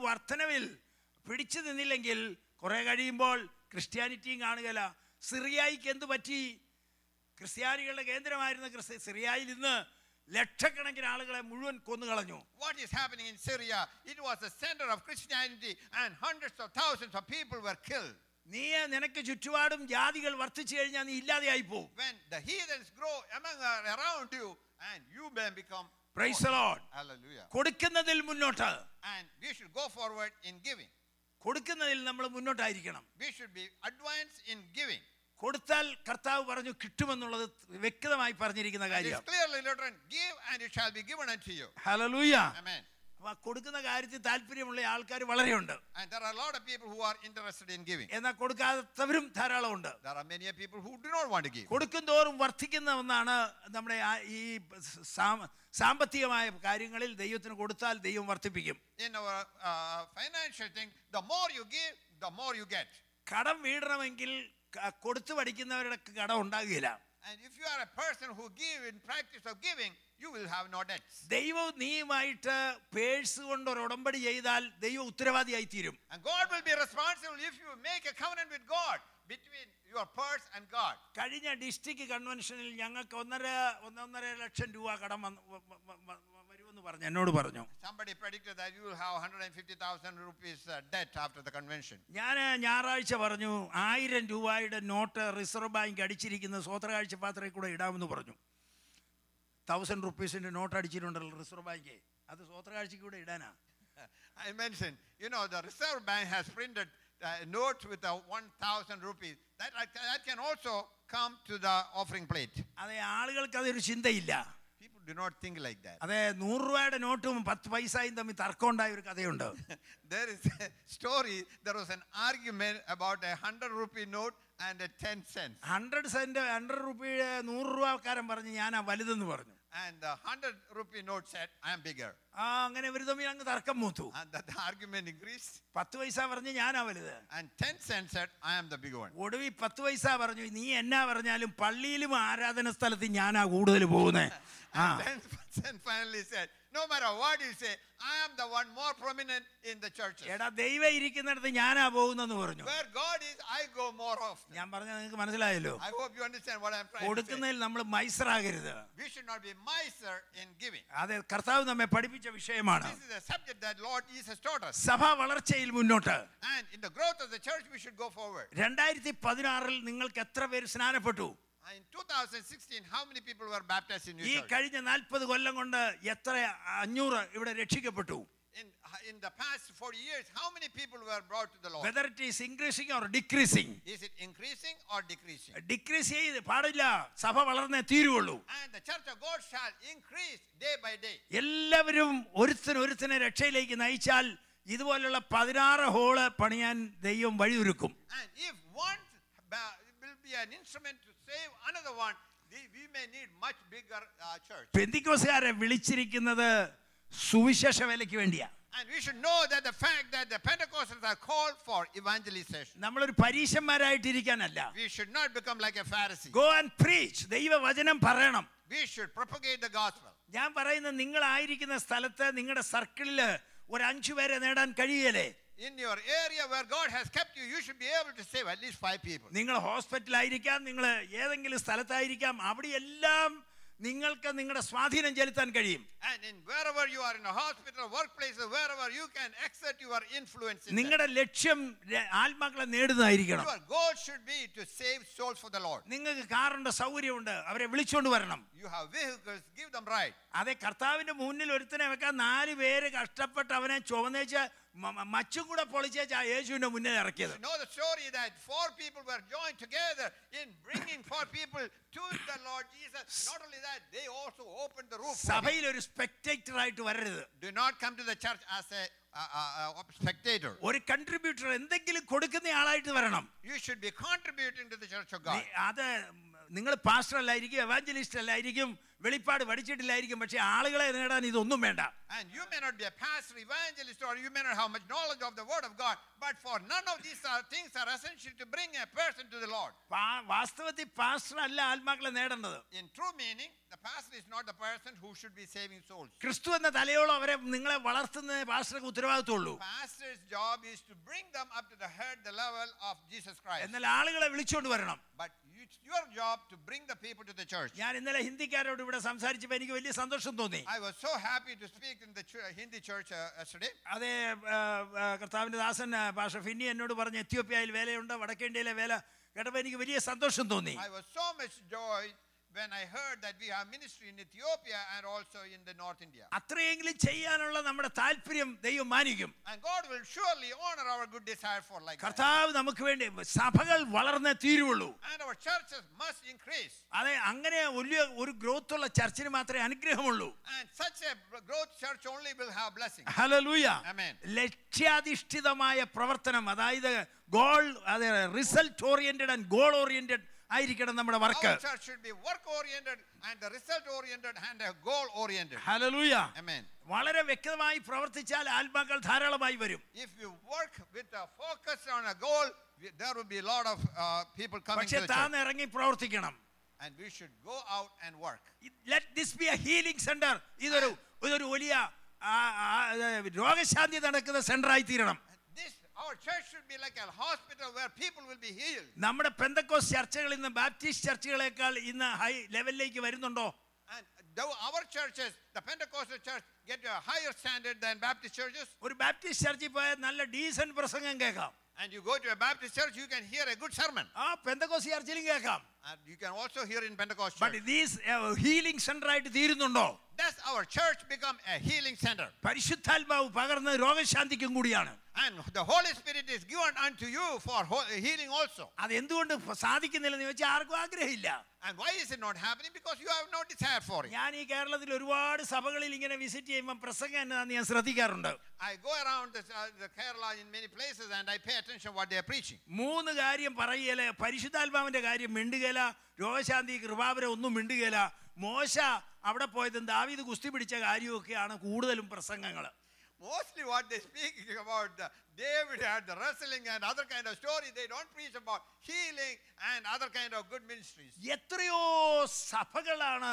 വർധനവിൽ പിടിച്ചു നിന്നില്ലെങ്കിൽ കുറെ കഴിയുമ്പോൾ ക്രിസ്ത്യാനിറ്റിയും കാണുകയില്ല സിറിയായിക്ക് എന്ത് പറ്റി ക്രിസ്ത്യാനികളുടെ കേന്ദ്രമായിരുന്ന സിറിയായിൽ ഇന്ന് ലക്ഷക്കണക്കിന് ആളുകളെ മുഴുവൻ കൊന്നുകളഞ്ഞു What is happening in Syria? It was the center of Christianity, and hundreds of thousands of people were killed. നീ നിനക്ക് ചുറ്റുപാടും ജാതികൾ വർദ്ധിച്ചു കഴിഞ്ഞാൽ നീ ഇല്ലാതെയായി പോകും When the heathens grow among uh, around you, and you may become. Praise the Lord. Hallelujah. കൊടുക്കുന്നതിൽ മുന്നോട്ട് And we should go forward in giving. കൊടുക്കുന്നതിൽ നമ്മൾ മുന്നോട്ടായിരിക്കണം We should be advanced in giving. കൊടുത്താൽ കർത്താവ് പറഞ്ഞു കിട്ടുമെന്നുള്ളത് വ്യക്തമായി പറഞ്ഞിരിക്കുന്ന കാര്യം. കൊടുക്കുന്ന കാര്യത്തിൽ താല്പര്യമുള്ള ആൾക്കാർ വളരെ ഉണ്ട് എന്നാൽ കൊടുക്കാത്തവരും ധാരാളം ഉണ്ട് കൊടുക്കും തോറും വർദ്ധിക്കുന്ന ഒന്നാണ് നമ്മുടെ ഈ സാമ്പത്തികമായ കാര്യങ്ങളിൽ ദൈവത്തിന് കൊടുത്താൽ ദൈവം വർദ്ധിപ്പിക്കും. കടം വീടണമെങ്കിൽ കൊടുത്തു പഠിക്കുന്നവരുടെ കടം ഉണ്ടാകുകയില്ല And if you are a person who give in practice of giving, you will have no debts. ദൈവവും നീയുമായിട്ട് പേഴ്സ് കൊണ്ട് ഒരു ഉടമ്പടി ചെയ്താൽ ദൈവം ഉത്തരവാദിയായി തീരും And God will be responsible if you make a covenant with God between your purse and God. കഴിഞ്ഞ district കൺവെൻഷനിൽ ഞങ്ങൾക്ക് ഒന്നര ഒന്നൊന്നര ലക്ഷം രൂപ കടം പറഞ്ഞു എന്നോട് പറഞ്ഞു Somebody predicted that you will have 150,000 rupees uh, debt after the convention. ഞാൻ ഞായറാഴ്ച പറഞ്ഞു ആയിരം രൂപയുടെ നോട്ട് റിസർവ് ബാങ്ക് അടിച്ചിരിക്കുന്ന സ്വോത്രകാഴ്ച പാത്രയിൽ കൂടെ ഇടാമെന്ന് പറഞ്ഞു തൗസൻഡ് റുപ്പീസിന്റെ നോട്ട് അടിച്ചിട്ടുണ്ടല്ലോ റിസർവ് ബാങ്ക് അത് സ്വോത്രകാഴ്ചയ്ക്ക് കൂടെ ഇടാനാ I mentioned, you know, the Reserve Bank has printed uh, notes with a 1,000 rupees. That, that can also come to the offering plate. അതെ ആളുകൾക്ക് അതൊരു ചിന്തയില്ല do not think like that. അതെ നൂറ് രൂപയുടെ നോട്ടും പത്ത് പൈസയും തമ്മിൽ തർക്കമുണ്ടായ ഒരു കഥയുണ്ട് There is a story, there was an argument about a 100 rupee note and a 10 cents. Hundred cent hundred റുപ്പിയുടെ നൂറ് രൂപക്കാരൻ പറഞ്ഞു ഞാനാ വലുതെന്ന് പറഞ്ഞു And the 100 rupee note said, I am bigger. ആ അങ്ങനെ ഇവർ തമ്മിൽ അങ്ങ് തർക്കം മൂത്തു And that the argument increased. പത്ത് പൈസ പറഞ്ഞ് ഞാനാ വലുത് And 10 cents said, I am the bigger one. ഒടുവിൽ പത്ത് പൈസ പറഞ്ഞു നീ എന്നാ പറഞ്ഞാലും പള്ളിയിലും ആരാധന സ്ഥലത്ത് ഞാനാ കൂടുതൽ പോകുന്നേ ആ And 10 cent finally said, No matter what you say, I am the one more prominent in the churches. എടാ ദൈവം ഇരിക്കുന്നിടത്ത് ഞാനാ പോകുന്നെന്ന് പറഞ്ഞു Where God is, I go more often. ഞാൻ പറഞ്ഞ നിങ്ങൾക്ക് മനസ്സിലായല്ലോ I hope you understand what I'm trying to say. കൊടുക്കുന്നതിൽ നമ്മൾ മൈസറാകരുത് We should not be miser in giving. അതെ കർത്താവ് നമ്മെ പഠിപ്പിച്ച വിഷയമാണ് This is a subject that Lord Jesus taught us. സഭ വളർച്ചയിൽ മുന്നോട്ട് And in the growth of the church, we should go forward. രണ്ടായിരത്തി പതിനാറിൽ നിങ്ങൾക്ക് എത്ര പേര് സ്നാനപ്പെട്ടു In 2016, how many people were baptized in ഈ your church? കഴിഞ്ഞ നാൽപ്പത് കൊല്ലം കൊണ്ട് എത്ര അഞ്ഞൂറ് ഇവിടെ രക്ഷിക്കപ്പെട്ടു In, in the past 40 years, how many people were brought to the Lord? Whether it is increasing or decreasing Is it increasing or decreasing? Decrease ചെയ്ത് പാടില്ല സഭ വളർന്നേ തീരുവുള്ളൂ And the church of God shall increase day by day. എല്ലാവരും ഒരുത്തൻ ഒരുത്തനെ രക്ഷയിലേക്ക് നയിച്ചാൽ ഇതുപോലുള്ള പതിനാറ് hall പണിയാൻ ദൈവം വഴിയൊരുക്കും And if one ba- will be an instrument to save another one, we- may need much bigger uh, church. പെന്തിക്കോസുകാരെ വിളിച്ചിരിക്കുന്നത് സുവിശേഷ വേലയ്ക്ക് വേണ്ടിയാ And we should know that the fact that the Pentecostals are called for evangelization. നമ്മളൊരു പരീശന്മാരായിട്ടിരിക്കാനല്ല We should not become like a Pharisee. Go and preach. ദൈവവചനം പറയണം We should propagate the gospel. ഞാൻ പറയുന്നത് നിങ്ങളായിരിക്കുന്ന സ്ഥലത്ത് നിങ്ങളുടെ സർക്കിളിൽ ഒരു അഞ്ചു പേരെ നേടാൻ കഴിയലേ In your area where God has kept you, you should be able to save at least five people. നിങ്ങൾ ഹോസ്പിറ്റലായിരിക്കാം നിങ്ങൾ ഏതെങ്കിലും സ്ഥലത്തായിരിക്കാം ellam നിങ്ങൾക്ക് നിങ്ങളുടെ സ്വാധീനം ചെലുത്താൻ കഴിയും And in wherever you are in a hospital, workplace, wherever you can exert your influence. ningada lakshyam നിങ്ങളുടെ ലക്ഷ്യം ആത്മാക്കളെ നേടുന്നതായിരിക്കണം Your goal should be to save souls for the Lord. നിങ്ങൾക്ക് കാറുണ്ട് സൗകര്യമുണ്ട് അവരെ വിളിച്ചുകൊണ്ട് വരണം You have vehicles, give them right. adhe കർത്താവിന്റെ മുന്നിൽ ഒരുത്തനെ വെക്കാൻ നാല് പേര് കഷ്ടപ്പെട്ട് അവനെ ചുവന്നേച്ച് മച്ചും കൂടെ പൊളിച്ചേച്ചാ യേശുവിന്റെ മുന്നേ ഇറക്കിയത് know the story that four people were joined together in bringing four people to the Lord Jesus. Not only that, they also opened the roof. സഭയിൽ ഒരു സ്പെക്ടേറ്റർ ആയിട്ട് വരരുത് Do not come to the church as a, spectator. ഒരു contributor എന്തെങ്കിലും കൊടുക്കുന്ന ആളായിട്ട് വരണം You should be contributing to the church of God. നീ- അത് നിങ്ങൾ പാസ്റ്റർ അല്ലായിരിക്കും എവാഞ്ചലിസ്റ്റ് അല്ലായിരിക്കും വെളിപ്പാട് പഠിച്ചിട്ടില്ലായിരിക്കും പക്ഷെ ആളുകളെ നേടാൻ ഇതൊന്നും വേണ്ട And you may not be a pastor, evangelist, or you may not have much knowledge of the Word of God, but for none of these are, things are essential to bring a person to the Lord. പാ- വാസ്തവത്തിൽ pastor അല്ല ആത്മാക്കളെ നേടേണ്ടത് In true meaning, the pastor is not the person who should be saving souls. ക്രിസ്തു എന്ന തലയോളം അവരെ നിങ്ങളെ വളർത്തുന്ന പാസ്റ്റർക്ക് ഉത്തരവാദിത്തമുള്ളൂ Pastor's job is to bring them up to the head, the level of Jesus Christ. എന്നാൽ ആളുകളെ വിളിച്ചുകൊണ്ട് വരണം But you- it's your job to bring the people to the church. ഞാൻ ഇന്നലെ ഹിന്ദിക്കാരോട് ഇവിടെ സംസാരിച്ചപ്പോൾ എനിക്ക് വലിയ സന്തോഷം തോന്നി. I was so happy to speak in the Hindi Hindi church uh, yesterday. അതേ കർത്താവിന്റെ ദാസൻ പാഷ ഫിന്നി എന്നോട് പറഞ്ഞു എത്യോപ്യയിൽ വേലയുണ്ട്? വടക്കേന്ത്യയിലെ വേല? കേട്ടപ്പോൾ എനിക്ക് വലിയ സന്തോഷം തോന്നി. I was so much joy when I heard that we have ministry in Ethiopia and also in the North India. അത്രയെങ്കിലും ചെയ്യാനുള്ള നമ്മുടെ താല്പര്യം ദൈവം മാനിക്കും And God will surely honor our good desire for like that. കർത്താവ് നമുക്ക് വേണ്ടി സഭകൾ വളർന്നേ തീരുവുള്ളൂ And our churches must increase. അതെ അങ്ങനെ വലിയ ഒരു ഗ്രോത്ത് ഉള്ള ചർച്ചിന് മാത്രമേ അനുഗ്രഹമുള്ളൂ And such a growth church only will have blessing. Hallelujah Amen. ലക്ഷ്യാധിഷ്ഠിതമായ പ്രവർത്തനം അതായത് ഗോൾ അതെ result oriented and goal oriented ആയിരിക്കണം നമ്മുടെ work Our church should be work oriented and the result oriented and a goal oriented. Hallelujah Amen. വളരെ വ്യക്തമായി പ്രവർത്തിച്ചാൽ ആത്മാക്കൾ ധാരാളമായി വരും If you work with a focus on a goal, we- there will be a lot of uh, people coming പക്ഷെ to the church. താൻ ഇറങ്ങി പ്രവർത്തിക്കണം And we should go out and work. Let this be a healing centre ഇതൊരു ഇതൊരു വലിയ ആ, ആ, ആ, രോഗശാന്തി നടക്കുന്ന സെന്റർ ആയി തീരണം നമ്മുടെ പെന്തക്കോസ് ചർച്ചകളിൽ നിന്ന് ബാപ്റ്റിസ്റ്റ് ചർച്ചകളെക്കാൾ ഇന്ന് ഹൈ ലെവലിലേക്ക് വരുന്നുണ്ടോ our churches, the Pentecostal church, get a higher standard than Baptist churches, ഒരു ബാപ്റ്റിസ്റ്റ് ചർച്ചിൽ പോയാൽ നല്ല ഡീസന്റ് പ്രസംഗം കേൾക്കാം and you go to a Baptist church, you can hear a good sermon. ആ പെന്തക്കോസ് ചർച്ചിലും കേൾക്കാം And you can also hear in Pentecost but church. These healing centre ആയിട്ട് തീരുന്നുണ്ടോ Does our church become a healing center? പരിശുദ്ധാത്മാവ് പകർന്ന രോഗശാന്തിക്കും കൂടിയാണ് And the Holy Spirit is given unto you for healing also. അത് എന്തുകൊണ്ട് സാധിക്കുന്നില്ലെന്ന് ചോദിച്ചാൽ ആർക്കും ആഗ്രഹമില്ല And why is it not happening? Because you have no desire for it. ഞാൻ ഈ കേരളത്തിൽ ഒരുപാട് സഭകളിൽ ഇങ്ങനെ വിസിറ്റ് ചെയ്യുമ്പോൾ പ്രസംഗം എന്നാന്ന് ഞാൻ ശ്രദ്ധിക്കാറുണ്ട് I go around this, uh, the Kerala in many places and I pay attention what they are preaching. മൂന്ന് കാര്യം പറയുകയില്ല പരിശുദ്ധാത്മാവിന്റെ കാര്യം മിണ്ടുകയില രോഗശാന്തി കൃപാവരം ഒന്നും മിണ്ടുകയില്ല മോശ അവിടെ പോയതും ദാവീദ് കുസ്തി പിടിച്ച കാര്യമൊക്കെയാണ് കൂടുതലും പ്രസംഗങ്ങൾ Mostly what they speak about the David had the wrestling and other kind of story. They don't preach about healing and other kind of good ministries. എത്രയോ സഭകളാണ്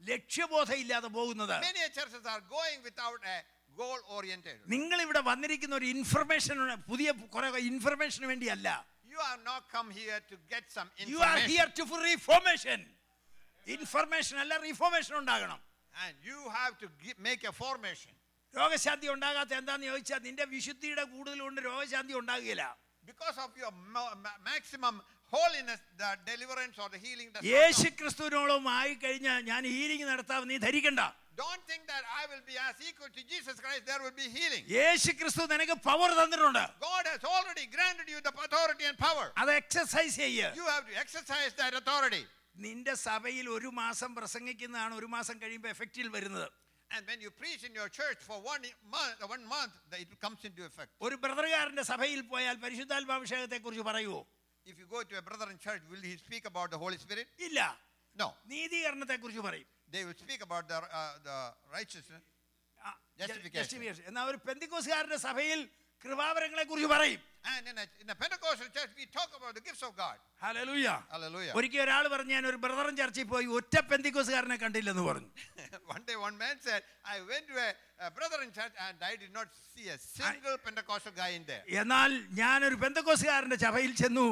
ലക്ഷ്യബോധം ഇല്ലാതെ പോകുന്നത് Many churches are going without a goal oriented. നിങ്ങൾ ഇവിടെ വന്നിരിക്കുന്ന ഒരു information പുതിയ കുറെ ഇൻഫർമേഷന് വേണ്ടിയല്ല You have not come here to get some you are information. Here to reformation information അല്ല റിഫോർമേഷൻ ഉണ്ടാകണം And you have to gi- make a formation. രോഗശാന്തി ഉണ്ടാകാത്ത എന്താന്ന് ചോദിച്ചാൽ നിന്റെ വിശുദ്ധിയുടെ കൂടുതൽ കൊണ്ട് രോഗശാന്തി ഉണ്ടാകുകയില്ല ma- maximum holiness, the deliverance or the healing does not യേശു. ക്രിസ്തുവിനോളം ആയി കഴിഞ്ഞാൽ ഞാൻ ഹീലിംഗ് നടത്താം നീ ധരിക്കണ്ട Don't think that I will be as equal to Jesus Christ, there will be healing. യേശു ക്രിസ്തു നിനക്ക് പവർ തന്നിട്ടുണ്ട് God has already granted you the authority and power. അത് എക്സസൈസ് ചെയ്യ് You have to exercise that authority. നിന്റെ സഭയിൽ ഒരു മാസം പ്രസംഗിക്കുന്നതാണ് ഒരു മാസം കഴിയുമ്പോൾ എഫക്റ്റിൽ വരുന്നത് And when you preach in your church for one month, one month, that it comes into effect. ഒരു ബ്രദറുകാരന്റെ സഭയിൽ പോയാൽ പരിശുദ്ധാത്മാഭിഷേകത്തെ കുറിച്ച് പറയുവോ If you go to a brother in church, will he speak about the Holy Spirit? ഇല്ല No. നീതീകരണത്തെ കുറിച്ച് പറയും They will speak about the, uh, the righteousness. ആ, Justification. justification. എന്നാ ഒരു പെന്തിക്കോസുകാരന്റെ സഭയിൽ കൃപാവരങ്ങളെ കുറിച്ച് പറയും And in a, in the Pentecostal church, we talk about the gifts of God. Hallelujah. Hallelujah. ഒരിക്കൽ ഒരാൾ പറഞ്ഞു ഞാൻ ഒരു ബ്രദറും ചർച്ചയിൽ പോയി ഒറ്റ പെന്തിക്കോസുകാരനെ കണ്ടില്ലെന്ന് പറഞ്ഞു one day, one man said, I went to a, a brother in church and I did not see a single Pentecostal guy in there. എന്നാൽ ഞാനൊരു പെന്തക്കോസുകാരന്റെ സഭയിൽ ചെന്നു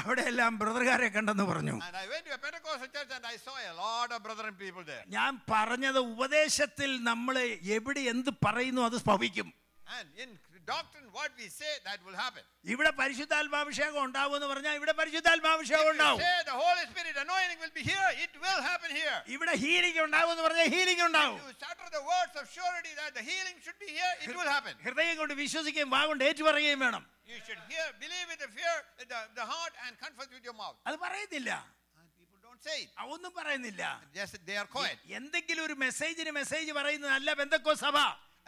അവിടെ എല്ലാം ബ്രദറുകാരെ കണ്ടെന്ന് പറഞ്ഞു And I went to a Pentecostal church and I saw a lot of brethren people there. ഞാൻ പറഞ്ഞത് ഉപദേശത്തിൽ നമ്മൾ എവിടെ എന്ത് പറയുന്നു അത് ഭവിക്കും And in doctrine, what we say, that will happen. ഇവിടെ പരിശുദ്ധാത്മാഭിഷേകം ഉണ്ടാവും എന്ന് പറഞ്ഞാൽ ഇവിടെ പരിശുദ്ധാത്മാഭിഷേകം If you ഉണ്ടാവും say the Holy Spirit anointing will be here, it will happen here. ഇവിടെ ഹീലിംഗ് ഉണ്ടാവും എന്ന് പറഞ്ഞാൽ ഹീലിംഗ് ഉണ്ടാവും You utter the words of surety that the healing should be here, it will happen. ഹൃദയം കൊണ്ട് വിശ്വസിക്കുകയും വാ കൊണ്ട് ഏറ്റുപറയുകയും വേണം You should hear, believe with the fear, the, the heart, and confess with your mouth. അത് പറയുന്നില്ല And people don't say it. ആ, ഒന്നും പറയുന്നില്ല Yes, they are quiet. എന്തെങ്കിലും ഒരു മെസ്സേജിന് മെസ്സേജ് പറയുന്നതല്ല ബന്ധക്കോ സഭ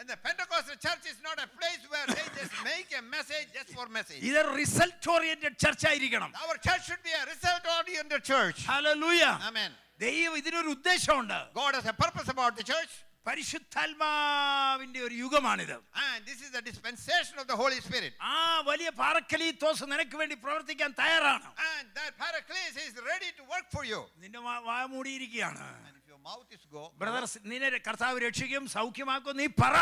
And the Pentecostal church is not a place where they just make a message just for message. ഇത് റിസൾട്ട് ഓറിയന്റഡ് ചർച്ച ആയിരിക്കണം Our church should be a result oriented church. Hallelujah Amen. ദൈവം ഇതിനൊരു ഉദ്ദേശമുണ്ട് God has a purpose about the church, പരിശുദ്ധാത്മാവിന്റെ ഒരു യുഗമാണിത് and this is the dispensation of the Holy Spirit. ആ വലിയ പാറക്കലീത്തോസ് നിനക്ക് വേണ്ടി പ്രവർത്തിക്കാൻ തയ്യാറാണ് And that Paraclete is ready to work for you. നിന്റെ വാ- വാ മൂടിയിരിക്കുകയാണ് And if your mouth is go, brother നിന്നെ കർത്താവ് രക്ഷിക്കും സൗഖ്യമാക്കും നീ പറ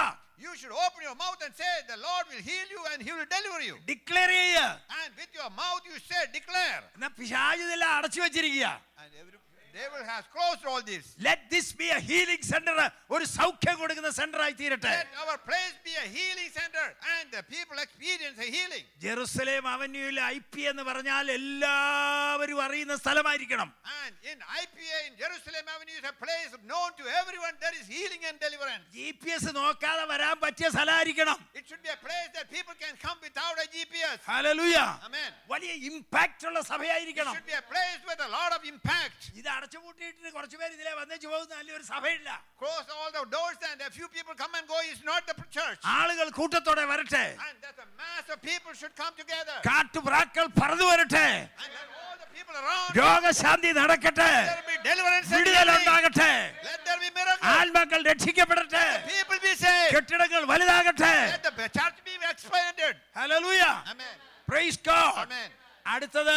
you should open your mouth and say, The Lord will heal you and He will deliver you. Declare ചെയ്യ And with your mouth you say, Declare. എന്നാ പിശാച് ഇതെല്ലാം അടച്ചു വെച്ചിരിക്കുക And every devil has closed all this. Let this be a healing centre ഒരു സൗഖ്യം കൊടുക്കുന്ന centre ആയി തീരട്ടെ Let our place be a healing center and the people experience a healing. Jerusalem അവന്യൂയിൽ I P എന്ന് പറഞ്ഞാൽ എല്ലാവരും അറിയുന്ന സ്ഥലമായിരിക്കണം And in IPA in Jerusalem Avenue is a place known to everyone there is healing and deliverance. G P S നോക്കാതെ വരാൻ പറ്റിയ സ്ഥലമായിരിക്കണം It should be a place that people can come without a GPS. Hallelujah Amen. വലിയ impact ഉള്ള It സഭയായിരിക്കണം should be a place with a lot of impact. ഇത് അടച്ചുപൂട്ടിയിട്ട് കുറച്ച് പേര് ഇതിലെ വന്നേച്ചു പോകുന്ന നല്ലൊരു സഭയില്ല Close all the doors and a few people come and go is not the church. ആളുകൾ കൂട്ടത്തോടെ വരട്ടെ And that a mass of people should come together. കാട്ടുപ്രാക്കൾ പറന്നു വരട്ടെ And that all the people around രോഗശാന്തി നടക്കട്ടെ there be deliverance and healing. വിടുതലുണ്ടാകട്ടെ Let there be miracles. ആത്മാക്കൾ രക്ഷിക്കപ്പെടട്ടെ People be saved. കെട്ടിടങ്ങൾ വലുതാകട്ടെ Let the church be expanded. Hallelujah Amen. Praise God Amen. അടുത്തത്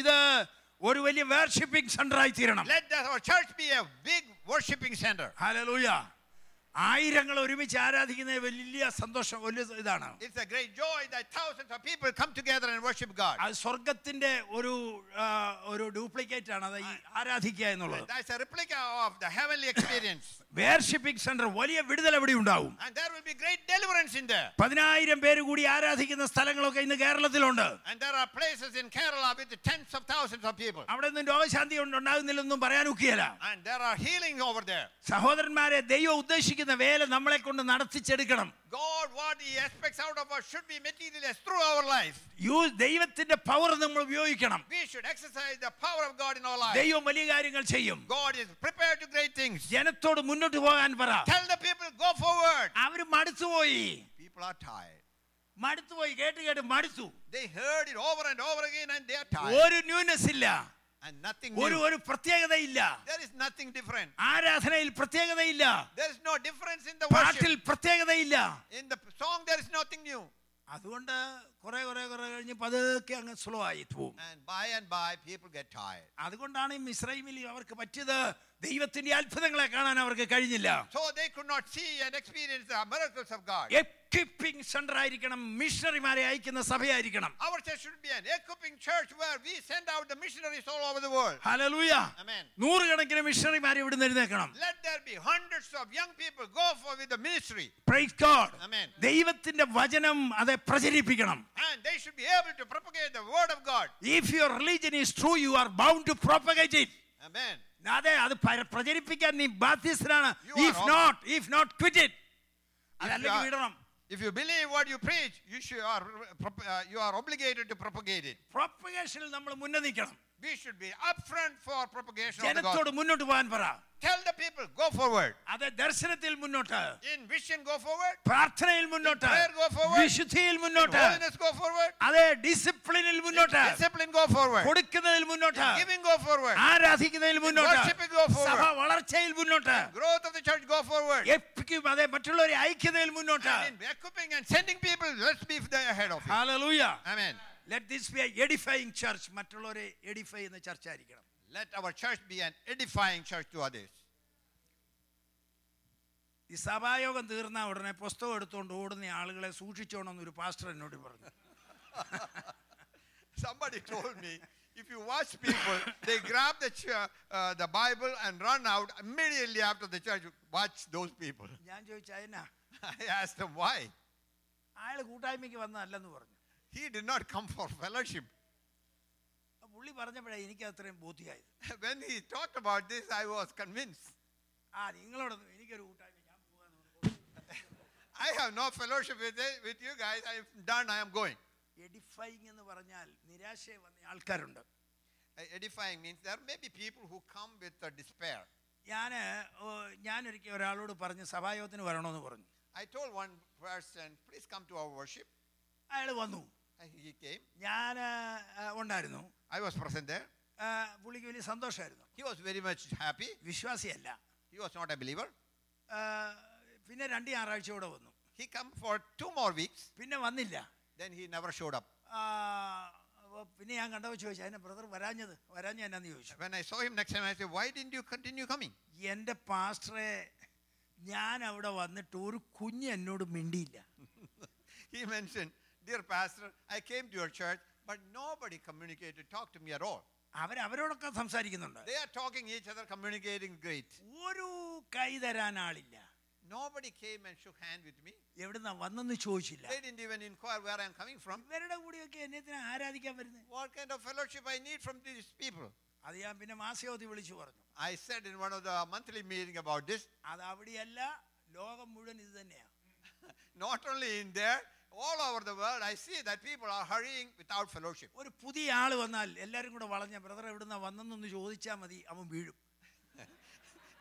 ഇത് ഒരു വലിയ വേർഷിപ്പിംഗ് സെന്റർ ആയി തീരണം Let the, our church be a big worshiping center. hallelujah ആയിരങ്ങൾ ഒരുമിച്ച് ആരാധിക്കുന്ന വലിയ സന്തോഷം വലിയ ഇതാണ് It's a great joy that thousands of people come together and worship God. അത് സ്വർഗത്തിന്റെ ഒരു ഒരു ഡ്യൂപ്ലിക്കേറ്റ് ആണ് അത് ആരാധിക്കുക എന്നുള്ളത് replica of the heavenly experience. Worshipping centre വലിയ വിടുതൽ എവിടെ ഉണ്ടാവും And there will be great deliverance in there. പതിനായിരം പേര് കൂടി ആരാധിക്കുന്ന സ്ഥലങ്ങളൊക്കെ ഇന്ന് കേരളത്തിലുണ്ട് And there are places in Kerala with tens of thousands of people. അവിടെ നിന്ന് രോഗശാന്തി ഉണ്ട്- ഉണ്ടാകുന്നില്ലെന്നും പറയാൻ ഒക്കിയല്ല And there are healing over there. സഹോദരന്മാരെ ദൈവം ഉദ്ദേശിക്കുന്ന വേല നമ്മളെ കൊണ്ട് നടത്തിച്ചെടുക്കണം God, what He expects out of us should be materialized through our life. Use ദൈവത്തിന്റെ പവർ നമ്മൾ ഉപയോഗിക്കണം We should exercise the power of God in our life. ദൈവം വലിയ കാര്യങ്ങൾ ചെയ്യും God is prepared to great things. ജനത്തോട് മുന്നോട്ട് പോകാൻ പറ Tell the people, go forward. അവര് മടുത്തുപോയി People are tired. മടുത്തുപോയി കേട്ട് കേട്ട് മടുത്തു They heard it over and over again and they are tired. ഒരു ന്യൂനസ് ഇല്ല And nothing ഒരു new. ഒരു പ്രത്യേകതയില്ല There is nothing different. ആരാധനയിൽ പ്രത്യേകതയില്ല There is no difference in the പാട്ടിൽ worship. പ്രത്യേകതയില്ല In the song, there is nothing new. അതുകൊണ്ട് കുറെ കുറെ കുറെ കഴിഞ്ഞ് പതുക്കെ അങ്ങ് സ്ലോ ആയി പോകും by, people get tired. അതുകൊണ്ടാണ് ഈ മിസ്രൈമിൽ അവർക്ക് പറ്റിയത് ദൈവത്തിന്റെ അത്ഭുതങ്ങളെ കാണാൻ അവർക്ക് കഴിഞ്ഞില്ല so they could not see and experience the miracles of God. Equipping centre ആയിരിക്കണം മിഷണറിമാരെ അയക്കുന്ന സഭയായിരിക്കണം Our church should be an equipping church where we send out the missionaries all over the world. Hallelujah Amen. നൂറുകണക്കിന് മിഷണറിമാരെ ഇവിടുന്ന് എഴുന്നേക്കണം Let there be hundreds of young people go for with the ministry. Praise God. Amen. ദൈവത്തിന്റെ വചനം അതെ പ്രചരിപ്പിക്കണം And they should be able to propagate the word of God. If your religion is true you are bound to propagate it Amen. അതെ അത് പര- പ്രചരിപ്പിക്കാൻ നീ ബാധ്യസ്ഥനാണ് You are if not not if not quit it അതല്ലെങ്കിൽ വിടണം If you believe what you preach, you, should, are, uh, you are obligated to propagate it. പ്രൊപ്പഗേഷനിൽ നമ്മൾ മുന്നേ നിൽക്കണം We should be upfront for propagation of the ജനത്തോട് gospel. മുന്നോട്ട് പോകാൻ പറ Tell the people, go forward. അത് ദർശനത്തിൽ മുന്നോട്ട് In vision, go forward. പ്രാർത്ഥനയിൽ മുന്നോട്ട് In prayer, go forward. വിശുദ്ധിയിൽ In മുന്നോട്ട് holiness, go forward. അതെ ഡിസിപ്ലിനിൽ In മുന്നോട്ട് discipline, go forward. കൊടുക്കുന്നതിൽ മുന്നോട്ട് In giving, go forward. ആരാധിക്കുന്നതിൽ മുന്നോട്ട് worshiping, go forward. സഭ വളർച്ചയിൽ മുന്നോട്ട് Growth of the church, go forward. എപ്പിക്കും അതെ മറ്റുള്ളവരെ ഐക്യതയിൽ മുന്നോട്ട് And in equipping and sending people, let's be the ahead of it. Hallelujah Amen. Let this be edifying church മറ്റുള്ളവരെ edify ചെയ്യുന്ന ചർച്ച ആയിരിക്കണം Let our church be an edifying church to others. ഈ സഭായോഗം തീർന്ന ഉടനെ പുസ്തകം എടുത്തുകൊണ്ട് ഓടുന്ന ആളുകളെ സൂക്ഷിച്ചോണമെന്ന് ഒരു പാസ്റ്റർ എന്നോട് പറഞ്ഞു Somebody told me if you watch people, they grab the, ch- uh, the Bible and run out immediately after the church. Watch those people. ഞാൻ ചോദിച്ചു അതിനാ I asked them why. അയാൾ കൂട്ടായ്മയ്ക്ക് വന്നതല്ലെന്ന് പറഞ്ഞു He did not come for fellowship. അപ്പൊ പുള്ളി പറഞ്ഞപ്പോഴേ എനിക്ക് അത്രയും ബോധ്യമായത് When he talked about this, I was convinced. ആ നിങ്ങളോടൊന്നും എനിക്കൊരു കൂട്ടായ്മ ഞാൻ പോകാന്ന് പറഞ്ഞു I have no fellowship with, it, with you guys. I am done. I am going. Edifying എന്ന് പറഞ്ഞാൽ നിരാശയെ വന്ന ആൾക്കാരുണ്ട് Uh, Edifying means there may be people who come with uh, despair. ഞാൻ ഞാനൊരിക്കൽ ഒരാളോട് പറഞ്ഞ് സഭായോഗത്തിന് വരണമെന്ന് പറഞ്ഞു I told one person, please come to our worship. അയാൾ വന്നു And he came. ഞാൻ ഉണ്ടായിരുന്നു I was present there. ആ, പുള്ളിക്ക് വലിയ സന്തോഷമായിരുന്നു He was very much happy. വിശ്വാസിയല്ല He was not a believer. ആ, പിന്നെ രണ്ട് ഞായറാഴ്ച കൂടെ വന്നു He come for two more weeks. പിന്നെ വന്നില്ല Then he never showed up. ആ, അപ്പൊ പിന്നെ ഞാൻ കണ്ടപ്പോൾ ചോദിച്ചു അതിനെ ബ്രദർ വരാഞ്ഞത് വരാഞ്ഞ എന്നാന്ന് ചോദിച്ചു When I saw him next time, I said, why didn't you continue coming? എന്റെ പാസ്റ്ററെ ഞാൻ അവിടെ വന്നിട്ട് ഒരു കുഞ്ഞ് എന്നോട് മിണ്ടിയില്ല he mentioned, dear pastor, I came to your church, but nobody communicated, talked to me at all. അവരവരോടൊക്കെ സംസാരിക്കുന്നുണ്ട് They are talking each other, communicating great. ഒരു കൈ തരാൻ ആളില്ല Nobody came and shook hand with me. എവിടുന്നാ വന്നെന്ന് ചോദിച്ചില്ല They didn't even inquire where I'm coming from. ഇവരുടെ കൂടെയൊക്കെ എന്നെ ആരാധിക്കാൻ വരുന്നത് What kind of fellowship I need from these people? അത് ഞാൻ പിന്നെ മാസയോതി വിളിച്ചു പറഞ്ഞു I said in one of the monthly meeting about this, അത് അവിടെയല്ല ലോകം മുഴുവൻ ഇത് തന്നെയാണ് not only in there, all over the world, I see that people are hurrying without fellowship. ഒരു പുതിയ ആള് വന്നാൽ എല്ലാവരും കൂടെ വളഞ്ഞ ബ്രദർ എവിടുന്ന വന്നെന്നൊന്ന് ചോദിച്ചാൽ മതി അവൻ വീഴും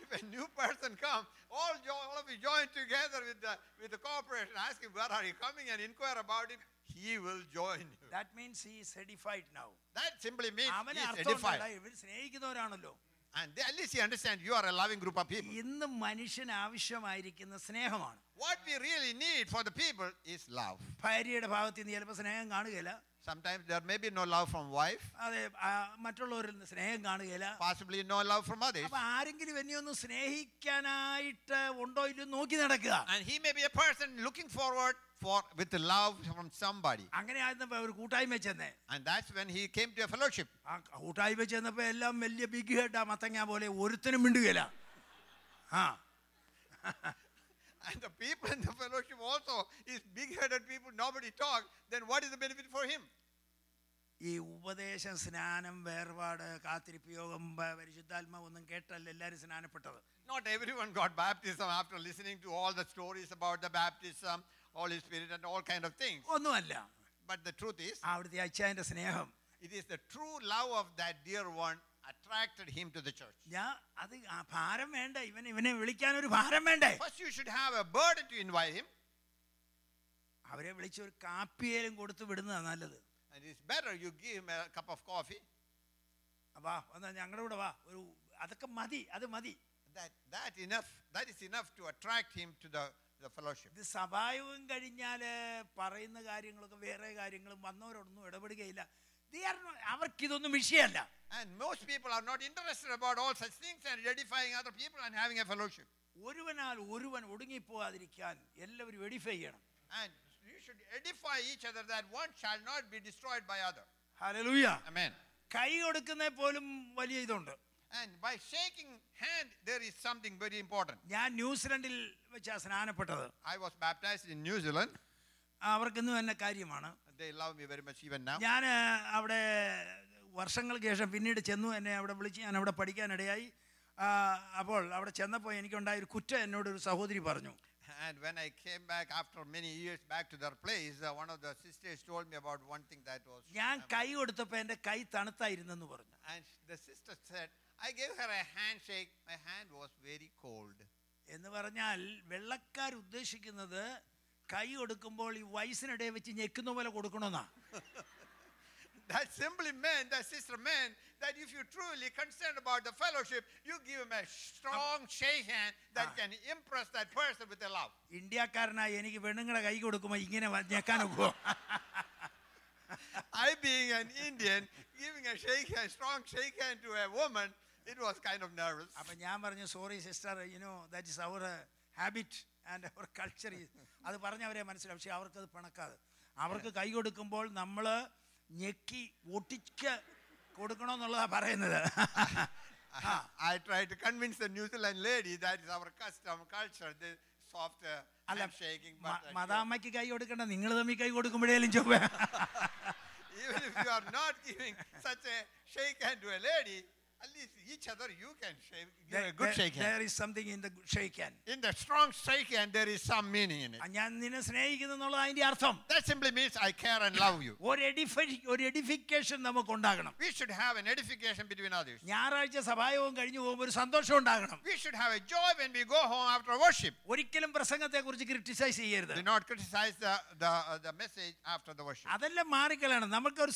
If a new person comes, all, jo- all of you join together with the, with the corporation, ask him, where are you coming and inquire about him, he will join you. That means he is edified now That simply means അവനെ he is അർത്ഥമുണ്ടല്ല edified. ഇവർ സ്നേഹിക്കുന്നവരാണല്ലോ And they, at least he understands you are a loving group of people. ഇന്ന് മനുഷ്യന് ആവശ്യമായിരിക്കുന്ന സ്നേഹമാണ് What we really need for the people is love. ഭാര്യയുടെ ഭാഗത്ത് നിന്ന് ചിലപ്പോൾ സ്നേഹം കാണുകയില്ല Sometimes there may be no love from wife, അതെ ആ, മറ്റുള്ളവരിൽ നിന്ന് സ്നേഹം കാണുകയില്ല possibly no love from others. അപ്പൊ ആരെങ്കിലും എന്നെ ഒന്ന് സ്നേഹിക്കാനായിട്ട് ഉണ്ടോ ഇല്ലയോ നോക്കി നടക്കുക And he may be a person looking forward for with love from somebody. അങ്ങനെ ആയിരുന്നപ്പോ ഒരു കൂട്ടായ്മ ചെന്നേ And that's when he came to a fellowship. ആ കൂട്ടായ്മ ചെന്നപ്പോ എല്ലാം വലിയ ബിഗ് ഹെഡ് ആ മത്തങ്ങ പോലെ ഒരുത്തനും മിണ്ടുകയില്ല ആ And the people in the fellowship also is big-headed people, nobody talk, then what is the benefit for him? ഈ ഉപദേശം സ്നാനം വേർപാട് കാത്തിരിപ്പ് യോഗം പ- പരിശുദ്ധാത്മാവ് ഒന്നും കേട്ടല്ല എല്ലാവരും സ്നാനപ്പെട്ടത് Not everyone got baptism after listening to all the stories about the baptism, Holy Spirit and all kind of things. ഒന്നുമല്ല But the truth is, അവിടുത്തെ അച്ഛൻ്റെ സ്നേഹം it is the true love of that dear one attracted him to the church. ഞാൻ അത് ആ ഭാരം വേണ്ട ഇവൻ ഇവനെ വിളിക്കാൻ ഒരു ഭാരം വേണ്ടേ First you should have a burden to invite him. അവരെ വിളിച്ച് ഒരു കാപ്പിയേലും കൊടുത്ത് വിടുന്നതാണ് നല്ലത് And it's better you give him a cup of coffee. വാ വന്നാ ഞങ്ങളുടെ കൂടെ വാ ഒരു അതൊക്കെ മതി അത് മതി That, that enough, that is enough to attract him to the, the fellowship. ഇത് സഭായോഗം കഴിഞ്ഞാൽ പറയുന്ന കാര്യങ്ങളൊക്കെ വേറെ കാര്യങ്ങളും വന്നവരോടൊന്നും ഇടപെടുകയില്ല They are not- അവർക്കിതൊന്നും വിഷയമല്ല And most people are not interested about all such things and edifying other people and having a fellowship. ഒരുവനാൽ ഒരുവൻ ഒടുങ്ങിപ്പോകാതിരിക്കാൻ എല്ലാവരും edify ചെയ്യണം And you should edify each other that one shall not be destroyed by other. Hallelujah. Amen. കൈ കൊടുക്കുന്ന പോലും വലിയ ഇതുണ്ട് And by shaking hand, there is something very important. ഞാൻ ന്യൂസിലൻഡിൽ വെച്ചാ സ്നാനപ്പെട്ടത് I was baptized in New Zealand. അവർക്കിന്നും എന്നെ കാര്യമാണ് They love me very much even now. ഞാൻ അവിടെ വർഷങ്ങൾക്ക് ശേഷം പിന്നീട് ചെന്നു എന്നെ അവിടെ വിളിച്ച് ഞാൻ അവിടെ പഠിക്കാനിടയായി ആ, അപ്പോൾ അവിടെ ചെന്നപ്പോൾ എനിക്കുണ്ടായ ഒരു കുറ്റം എന്നോട് ഒരു സഹോദരി പറഞ്ഞു And when I came back after many years back to their place, uh, one of the sisters told me about one thing that was. ഞാൻ കൈ കൊടുത്തപ്പോൾ എൻ്റെ കൈ തണുത്തായിരുന്നെന്ന് പറഞ്ഞു And the sister said, I gave her a handshake. My hand was very cold. എന്ന് പറഞ്ഞാൽ വെള്ളക്കാർ ഉദ്ദേശിക്കുന്നത് കൈ കൊടുക്കുമ്പോൾ ഈ വയസ്സിനിടെ വെച്ച് ഞെക്കുന്ന പോലെ കൊടുക്കണമെന്നാ That simply meant, that sister meant, that if you're truly concerned about the fellowship, you give him a strong shake hand that Ah. can impress that person with a love. ഇന്ത്യക്കാരനായി എനിക്ക് പെണ്ണുങ്ങളെ കൈ കൊടുക്കുമ്പോൾ ഇങ്ങനെ വ- ഞെക്കാനൊക്കുമോ I, being an Indian, giving a shake hand, strong shake hand to a woman, it was kind of nervous. അപ്പൊ ഞാൻ പറഞ്ഞു sorry sister you know that is our habit and our culture അത് പറഞ്ഞവരെ മനസ്സിലാവും പക്ഷെ അവർക്കത് പിണക്കാതെ അവർക്ക് കൈ കൊടുക്കുമ്പോൾ നമ്മൾ ഞെക്കി ഒട്ടിച്ച് കൊടുക്കണമെന്നുള്ളതാ പറയുന്നത്. I tried to convince the New Zealand lady that is our custom, culture. They soft uh, uh, മദാമ്മയ്ക്ക് കൈ കൊടുക്കണ്ട നിങ്ങൾ തമ്മിൽ കൈ കൊടുക്കുമ്പോഴേലും ചൊവ്വ even if you are not giving such a shake hand to a lady, at least each other you can shake, give a good shake hand. there is something in the shake hand In the strong shake hand, there is some meaning in it. ആ, ഞാൻ നിന്നെ സ്നേഹിക്കുന്നു എന്നുള്ളത് അതിന്റെ അർത്ഥം That simply means I care and love you. ഒരു edify ഒരു edification നമുക്ക് ഉണ്ടാകണം We should have an edification between others. ഞായറാഴ്ച സഭായോഗം കഴിഞ്ഞു പോകുമ്പോൾ ഒരു സന്തോഷം ഉണ്ടാകണം We should have a joy when we go home after worship. ഒരിക്കലും പ്രസംഗത്തെ കുറിച്ച് ക്രിട്ടിസൈസ് ചെയ്യരുത് Do not criticize the, the, uh, the message after the worship. അതെല്ലാം മാറിക്കളയണം നമുക്കൊരു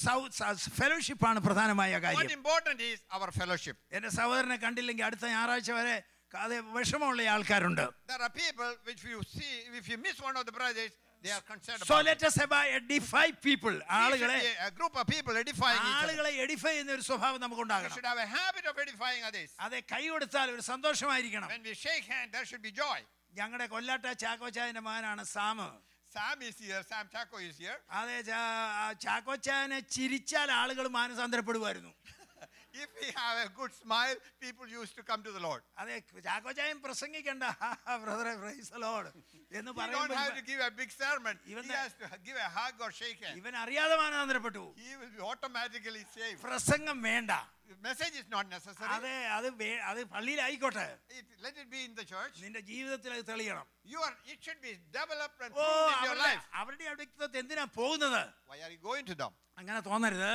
ഫെലോഷിപ്പാണ് പ്രധാനമായ What കാര്യം important is our fellowship. എന്റെ സഹോദരനെ കണ്ടില്ലെങ്കിൽ അടുത്ത ഞായറാഴ്ച വരെ അത് വിഷമമുള്ള ആൾക്കാരുണ്ട് There are people which you see, if you miss one of the brothers, they are concerned So about us have a edify people We ആളുകളെ a group of people edifying each other. ആളുകളെ edify ചെയ്യുന്ന ഒരു സ്വഭാവം We നമുക്കുണ്ടാകണം should have a habit of edifying others. അതെ കൈ കൊടുത്താൽ ഒരു സന്തോഷമായിരിക്കണം When we shake hands, there should be joy. ഞങ്ങളുടെ കൊല്ലാട്ട ചാക്കോച്ചായന്റെ മകനാണ് Sam Sam is here, Sam Chaco is here. അതെ ചാ- ആ ചാക്കോച്ചായനെ ചിരിച്ചാൽ ആളുകൾ മാനസാന്തരപ്പെടുമായിരുന്നു If we have a good smile, people used to come to the Lord. അതെ ചാക്കോച്ചായൻ പ്രസംഗിക്കണ്ട ബ്രദറെ പ്രൈസ് ലോഡ് എന്ന് He don't പറയുമ്പോൾ have to give a big sermon. Even He the- has to give a hug or shake hand. ഇവൻ അറിയാതെ മാനസാന്തരപ്പെട്ടു He will be automatically saved. പ്രസംഗം വേണ്ട The message is not necessary. അതെ അത് വേ- അത് പള്ളിയിലായിക്കോട്ടെ It, let it be in the church. നിന്റെ ജീവിതത്തിൽ അത് തെളിയണം You are, it should be developed and oh proved in your അവരുടെ life. അവരുടെ അടുത്ത് എന്തിനാ പോകുന്നത് Why are you going to them? അങ്ങനെ തോന്നരുത്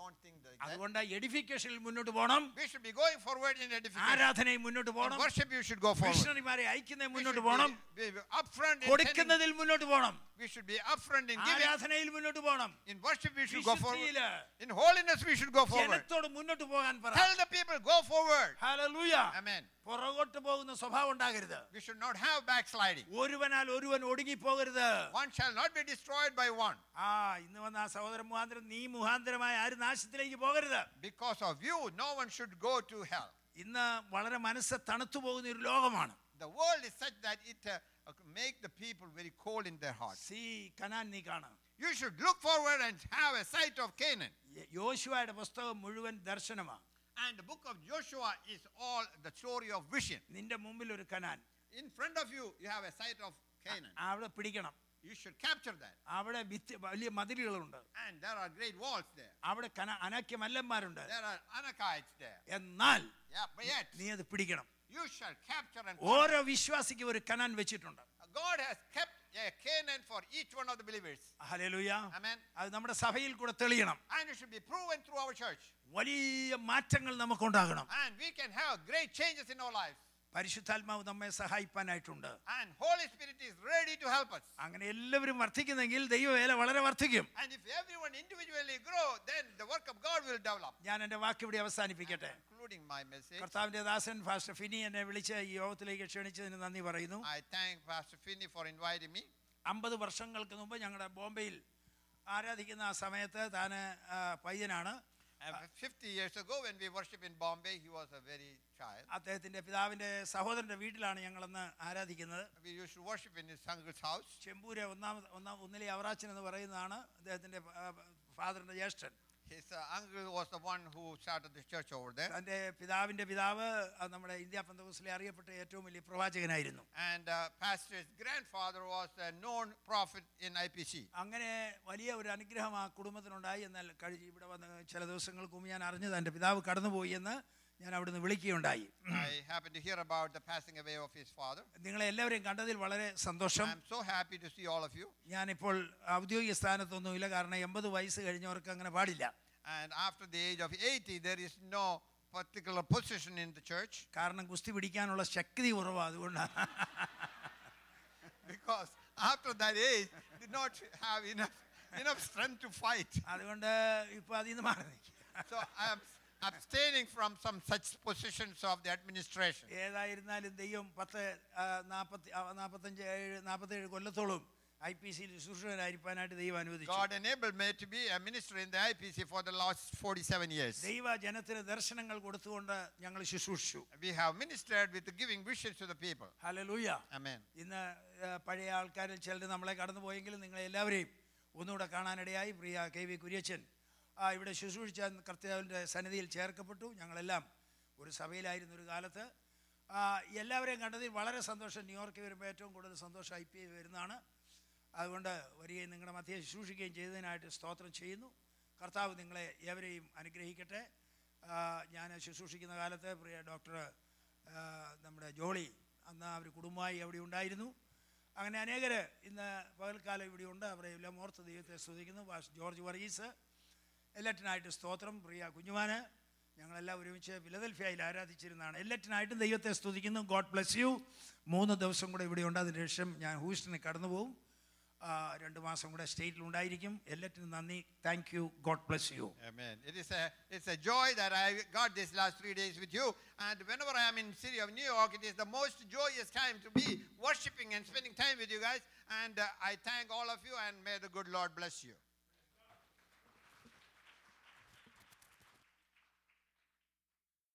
Don't think like that. അതുകൊണ്ട് എഡിഫിക്കേഷനിൽ മുന്നോട്ട് പോകണം We should be going forward in edification. ആരാധനയിൽ മുന്നോട്ട് In പോകണം worship, you should go forward. മിഷണറിമാരെ അയക്കുന്നതിൽ We മുന്നോട്ട് should പോകണം be, be upfront in, sending, കൊടുക്കുന്നതിൽ മുന്നോട്ട് പോകണം we should be upfront in giving. ആരാധനയിൽ മുന്നോട്ട് പോകണം In worship, we should go forward. വിശുദ്ധിയില് In holiness, we should go forward. ജനത്തോട് മുന്നോട്ട് പോകാൻ പറ Tell the people, go forward. Hallelujah Amen. പുറകോട്ട് പോകുന്ന സ്വഭാവം ഉണ്ടാകരുത് We should not have backsliding. ഒരുവനാൽ ഒരുവൻ ഒടുങ്ങിപ്പോകരുത് One shall not be destroyed by one. ആ ഇന്ന് വന്ന ആ സഹോദരൻ മുഖാന്തരം നീ മുഖാന്തരമായ ആരും നാശത്തിലേക്ക് പോകരുത് Because of you, no one should go to hell. ഇന്ന് വളരെ മനസ്സ് തണുത്തു പോകുന്ന ഒരു ലോകമാണ് The world is such that it uh, uh, make the people very cold in their hearts. See Canaan നീ കാണാം You should look forward and have a sight of Canaan. യോശുവയുടെ പുസ്തകം മുഴുവൻ ദർശനമാണ് And the book of Joshua is all the story of vision. നിന്റെ മുമ്പിൽ ഒരു Canaan In front of you, you have a sight of Canaan. അവിടെ പിടിക്കണം You should capture that. അവിടെ ഭിത്തി വലിയ മതിലുകളുണ്ട് And there are great walls there. അവിടെ കന അനാക്യ മല്ലന്മാരുണ്ട് There are Anakites there. എന്നാൽ Yeah, but yet, നീ അത് പിടിക്കണം you shall capture and ഓരോ വിശ്വാസിക്കും ഒരു കനാൻ വെച്ചിട്ടുണ്ട് God has of the believers. Hallelujah Amen. അത് നമ്മുടെ സഭയിൽ കൂടെ തെളിയണം And it should be proven through our church. വലിയ മാറ്റങ്ങൾ undaganam And we can have great changes in our lives. പരിശുദ്ധാത്മാവ് നമ്മെ സഹായിപ്പാനായിട്ടുണ്ട് And Holy Spirit is ready to help us. അങ്ങനെ എല്ലാവരും വർദ്ധിക്കുന്നെങ്കിൽ ദൈവവേല വളരെ വർദ്ധിക്കും And if everyone individually grow, then the work of God will develop. ഞാൻ എന്റെ വാക്ക് ഇവിടെ അവസാനിപ്പിക്കട്ടെ Including my message. കർത്താവിന്റെ ദാസൻ ഫാസ്റ്റർ ഫിനി എന്നെ വിളിച്ച് ഈ യോഗത്തിലേക്ക് ക്ഷണിച്ചതിന് നന്ദി പറയുന്നു I thank Pastor Finney for inviting me. അമ്പത് വർഷങ്ങൾക്ക് മുമ്പ് ഞങ്ങളുടെ ബോംബെയിൽ ആരാധിക്കുന്ന ആ സമയത്ത് താൻ പയ്യനാണ് And 50 years ago, when we worship in Bombay, he was a very child. അദ്ദേഹത്തിന്റെ പിതാവിന്റെ സഹോദരന്റെ വീട്ടിലാണ് ഞങ്ങളന്ന് ആരാധിക്കുന്നത്. ചെമ്പൂര് ഒന്നാമത് ഒന്നാം ഒന്നിലെ അവറാച്ചൻ എന്ന് പറയുന്നതാണ് അദ്ദേഹത്തിന്റെ ഫാദറിന്റെ ജ്യേഷ്ഠൻ His uh, uncle was the one who started the church over there. തന്റെ പിതാവിന്റെ പിതാവ് ആ, നമ്മുടെ ഇന്ത്യ പന്തകോസിലെ അറിയപ്പെട്ട ഏറ്റവും വലിയ പ്രവാചകനായിരുന്നു And uh, pastor's grandfather was a known prophet in IPC. അങ്ങനെ വലിയ ഒരു അനുഗ്രഹം ആ കുടുംബത്തിനുണ്ടായി എന്നാൽ കഴിഞ്ഞ് ഇവിടെ വന്ന് ചില ദിവസങ്ങൾക്ക് മുമ്പ് ഞാൻ അറിഞ്ഞത് എന്റെ പിതാവ് കടന്നുപോയി എന്ന് ഞാൻ അവിടുന്ന് വിളിക്കുകയുണ്ടായി I happened to hear about the passing away of his father. നിങ്ങളെ എല്ലാവരെയും കണ്ടതിൽ വളരെ സന്തോഷം I'm so happy to see all of you. ഞാനിപ്പോൾ ഔദ്യോഗിക സ്ഥാനത്തൊന്നുമില്ല കാരണം എൺപത് വയസ്സ് കഴിഞ്ഞവർക്ക് അങ്ങനെ പാടില്ല And after the age of 80, there is no particular position in the church കാരണം കുസ്തി പിടിക്കാനുള്ള ശക്തി കുറവാണ് അതുകൊണ്ടാണ് because after that age, did not have enough, enough strength to fight. അതുകൊണ്ട് ഇപ്പോൾ അതിൽ നിന്ന് മാറി നിൽക്കുക So I am abstaining from some such positions of the administration. ഏതായിരുന്നാലും ദൈവം പത്ത് ആ, നാൽപ്പത്തി ആ, നാൽപ്പത്തഞ്ച് ഏഴ് നാൽപ്പത്തേഴ് കൊല്ലത്തോളം ഐ പി സിയിൽ ശുശ്രൂഷകനായിരിക്കാനായിട്ട് ദൈവം അനുവദിച്ചു God enabled me to be a minister in the IPC for the last 47 years. ദൈവ ജനത്തിന് ദർശനങ്ങൾ കൊടുത്തുകൊണ്ട് ഞങ്ങൾ ശുശ്രൂഷിച്ചു We have ministered with giving visions to the people. Hallelujah Amen. ഇന്ന് ആ, പഴയ ആൾക്കാരിൽ ചിലർ നമ്മളെ കടന്നു പോയെങ്കിലും നിങ്ങളെ എല്ലാവരെയും ഒന്നുകൂടെ കാണാനിടയായി പ്രിയ കെ വി കുര്യച്ചൻ ആ, ഇവിടെ ശുശ്രൂഷിച്ച കർത്താവിന്റെ സന്നിധിയിൽ ചേർക്കപ്പെട്ടു. ഞങ്ങളെല്ലാം ഒരു സഭയിലായിരുന്ന ഒരു കാലത്ത്. എല്ലാവരെയും കണ്ടതിൽ വളരെ സന്തോഷം. ന്യൂയോർക്കിൽ വരുമ്പോൾ ഏറ്റവും കൂടുതൽ സന്തോഷം ഐ പി വരുന്നതാണ്. അതുകൊണ്ട് വരികയും നിങ്ങളുടെ മധ്യയെ ശുശ്രൂഷിക്കുകയും ചെയ്തതിനായിട്ട് സ്തോത്രം ചെയ്യുന്നു. കർത്താവ് നിങ്ങളെ ഏവരെയും അനുഗ്രഹിക്കട്ടെ. ഞാൻ ശുശ്രൂഷിക്കുന്ന കാലത്ത് പ്രിയ ഡോക്ടർ നമ്മുടെ ജോളി അന്ന് അവർ കുടുംബമായി അവിടെ ഉണ്ടായിരുന്നു. അങ്ങനെ അനേകർ ഇന്ന് പകൽക്കാലം ഇവിടെയുണ്ട് അവരെ എല്ലാം ഓർത്ത് ദൈവത്തെ സ്തുതിക്കുന്നു. ജോർജ് വർഗീസ്. എല്ലാറ്റിനായിട്ട് സ്തോത്രം പ്രിയ കുഞ്ഞുമാന് ഞങ്ങളെല്ലാം ഒരുമിച്ച് ഫിലദൽഫിയയിൽ ആരാധിച്ചിരുന്നതാണ് എല്ലാറ്റിനായിട്ടും ദൈവത്തെ സ്തുതിക്കുന്നു ഗോഡ് ബ്ലസ് യു മൂന്ന് ദിവസം കൂടെ ഇവിടെയുണ്ട് അതിന് ശേഷം ഞാൻ ഹൂസ്റ്റണിൽ കടന്നു പോകും ആ, രണ്ട് മാസം കൂടെ സ്റ്റേറ്റിൽ ഉണ്ടായിരിക്കും എല്ലാറ്റിനും നന്ദി thank you God bless you Amen. It is a it's a joy that I got these last three days with you. And whenever I am in city of New York, it is the most joyous time to be worshiping and spending time with you guys. And uh, I thank all of you and may the good Lord bless you.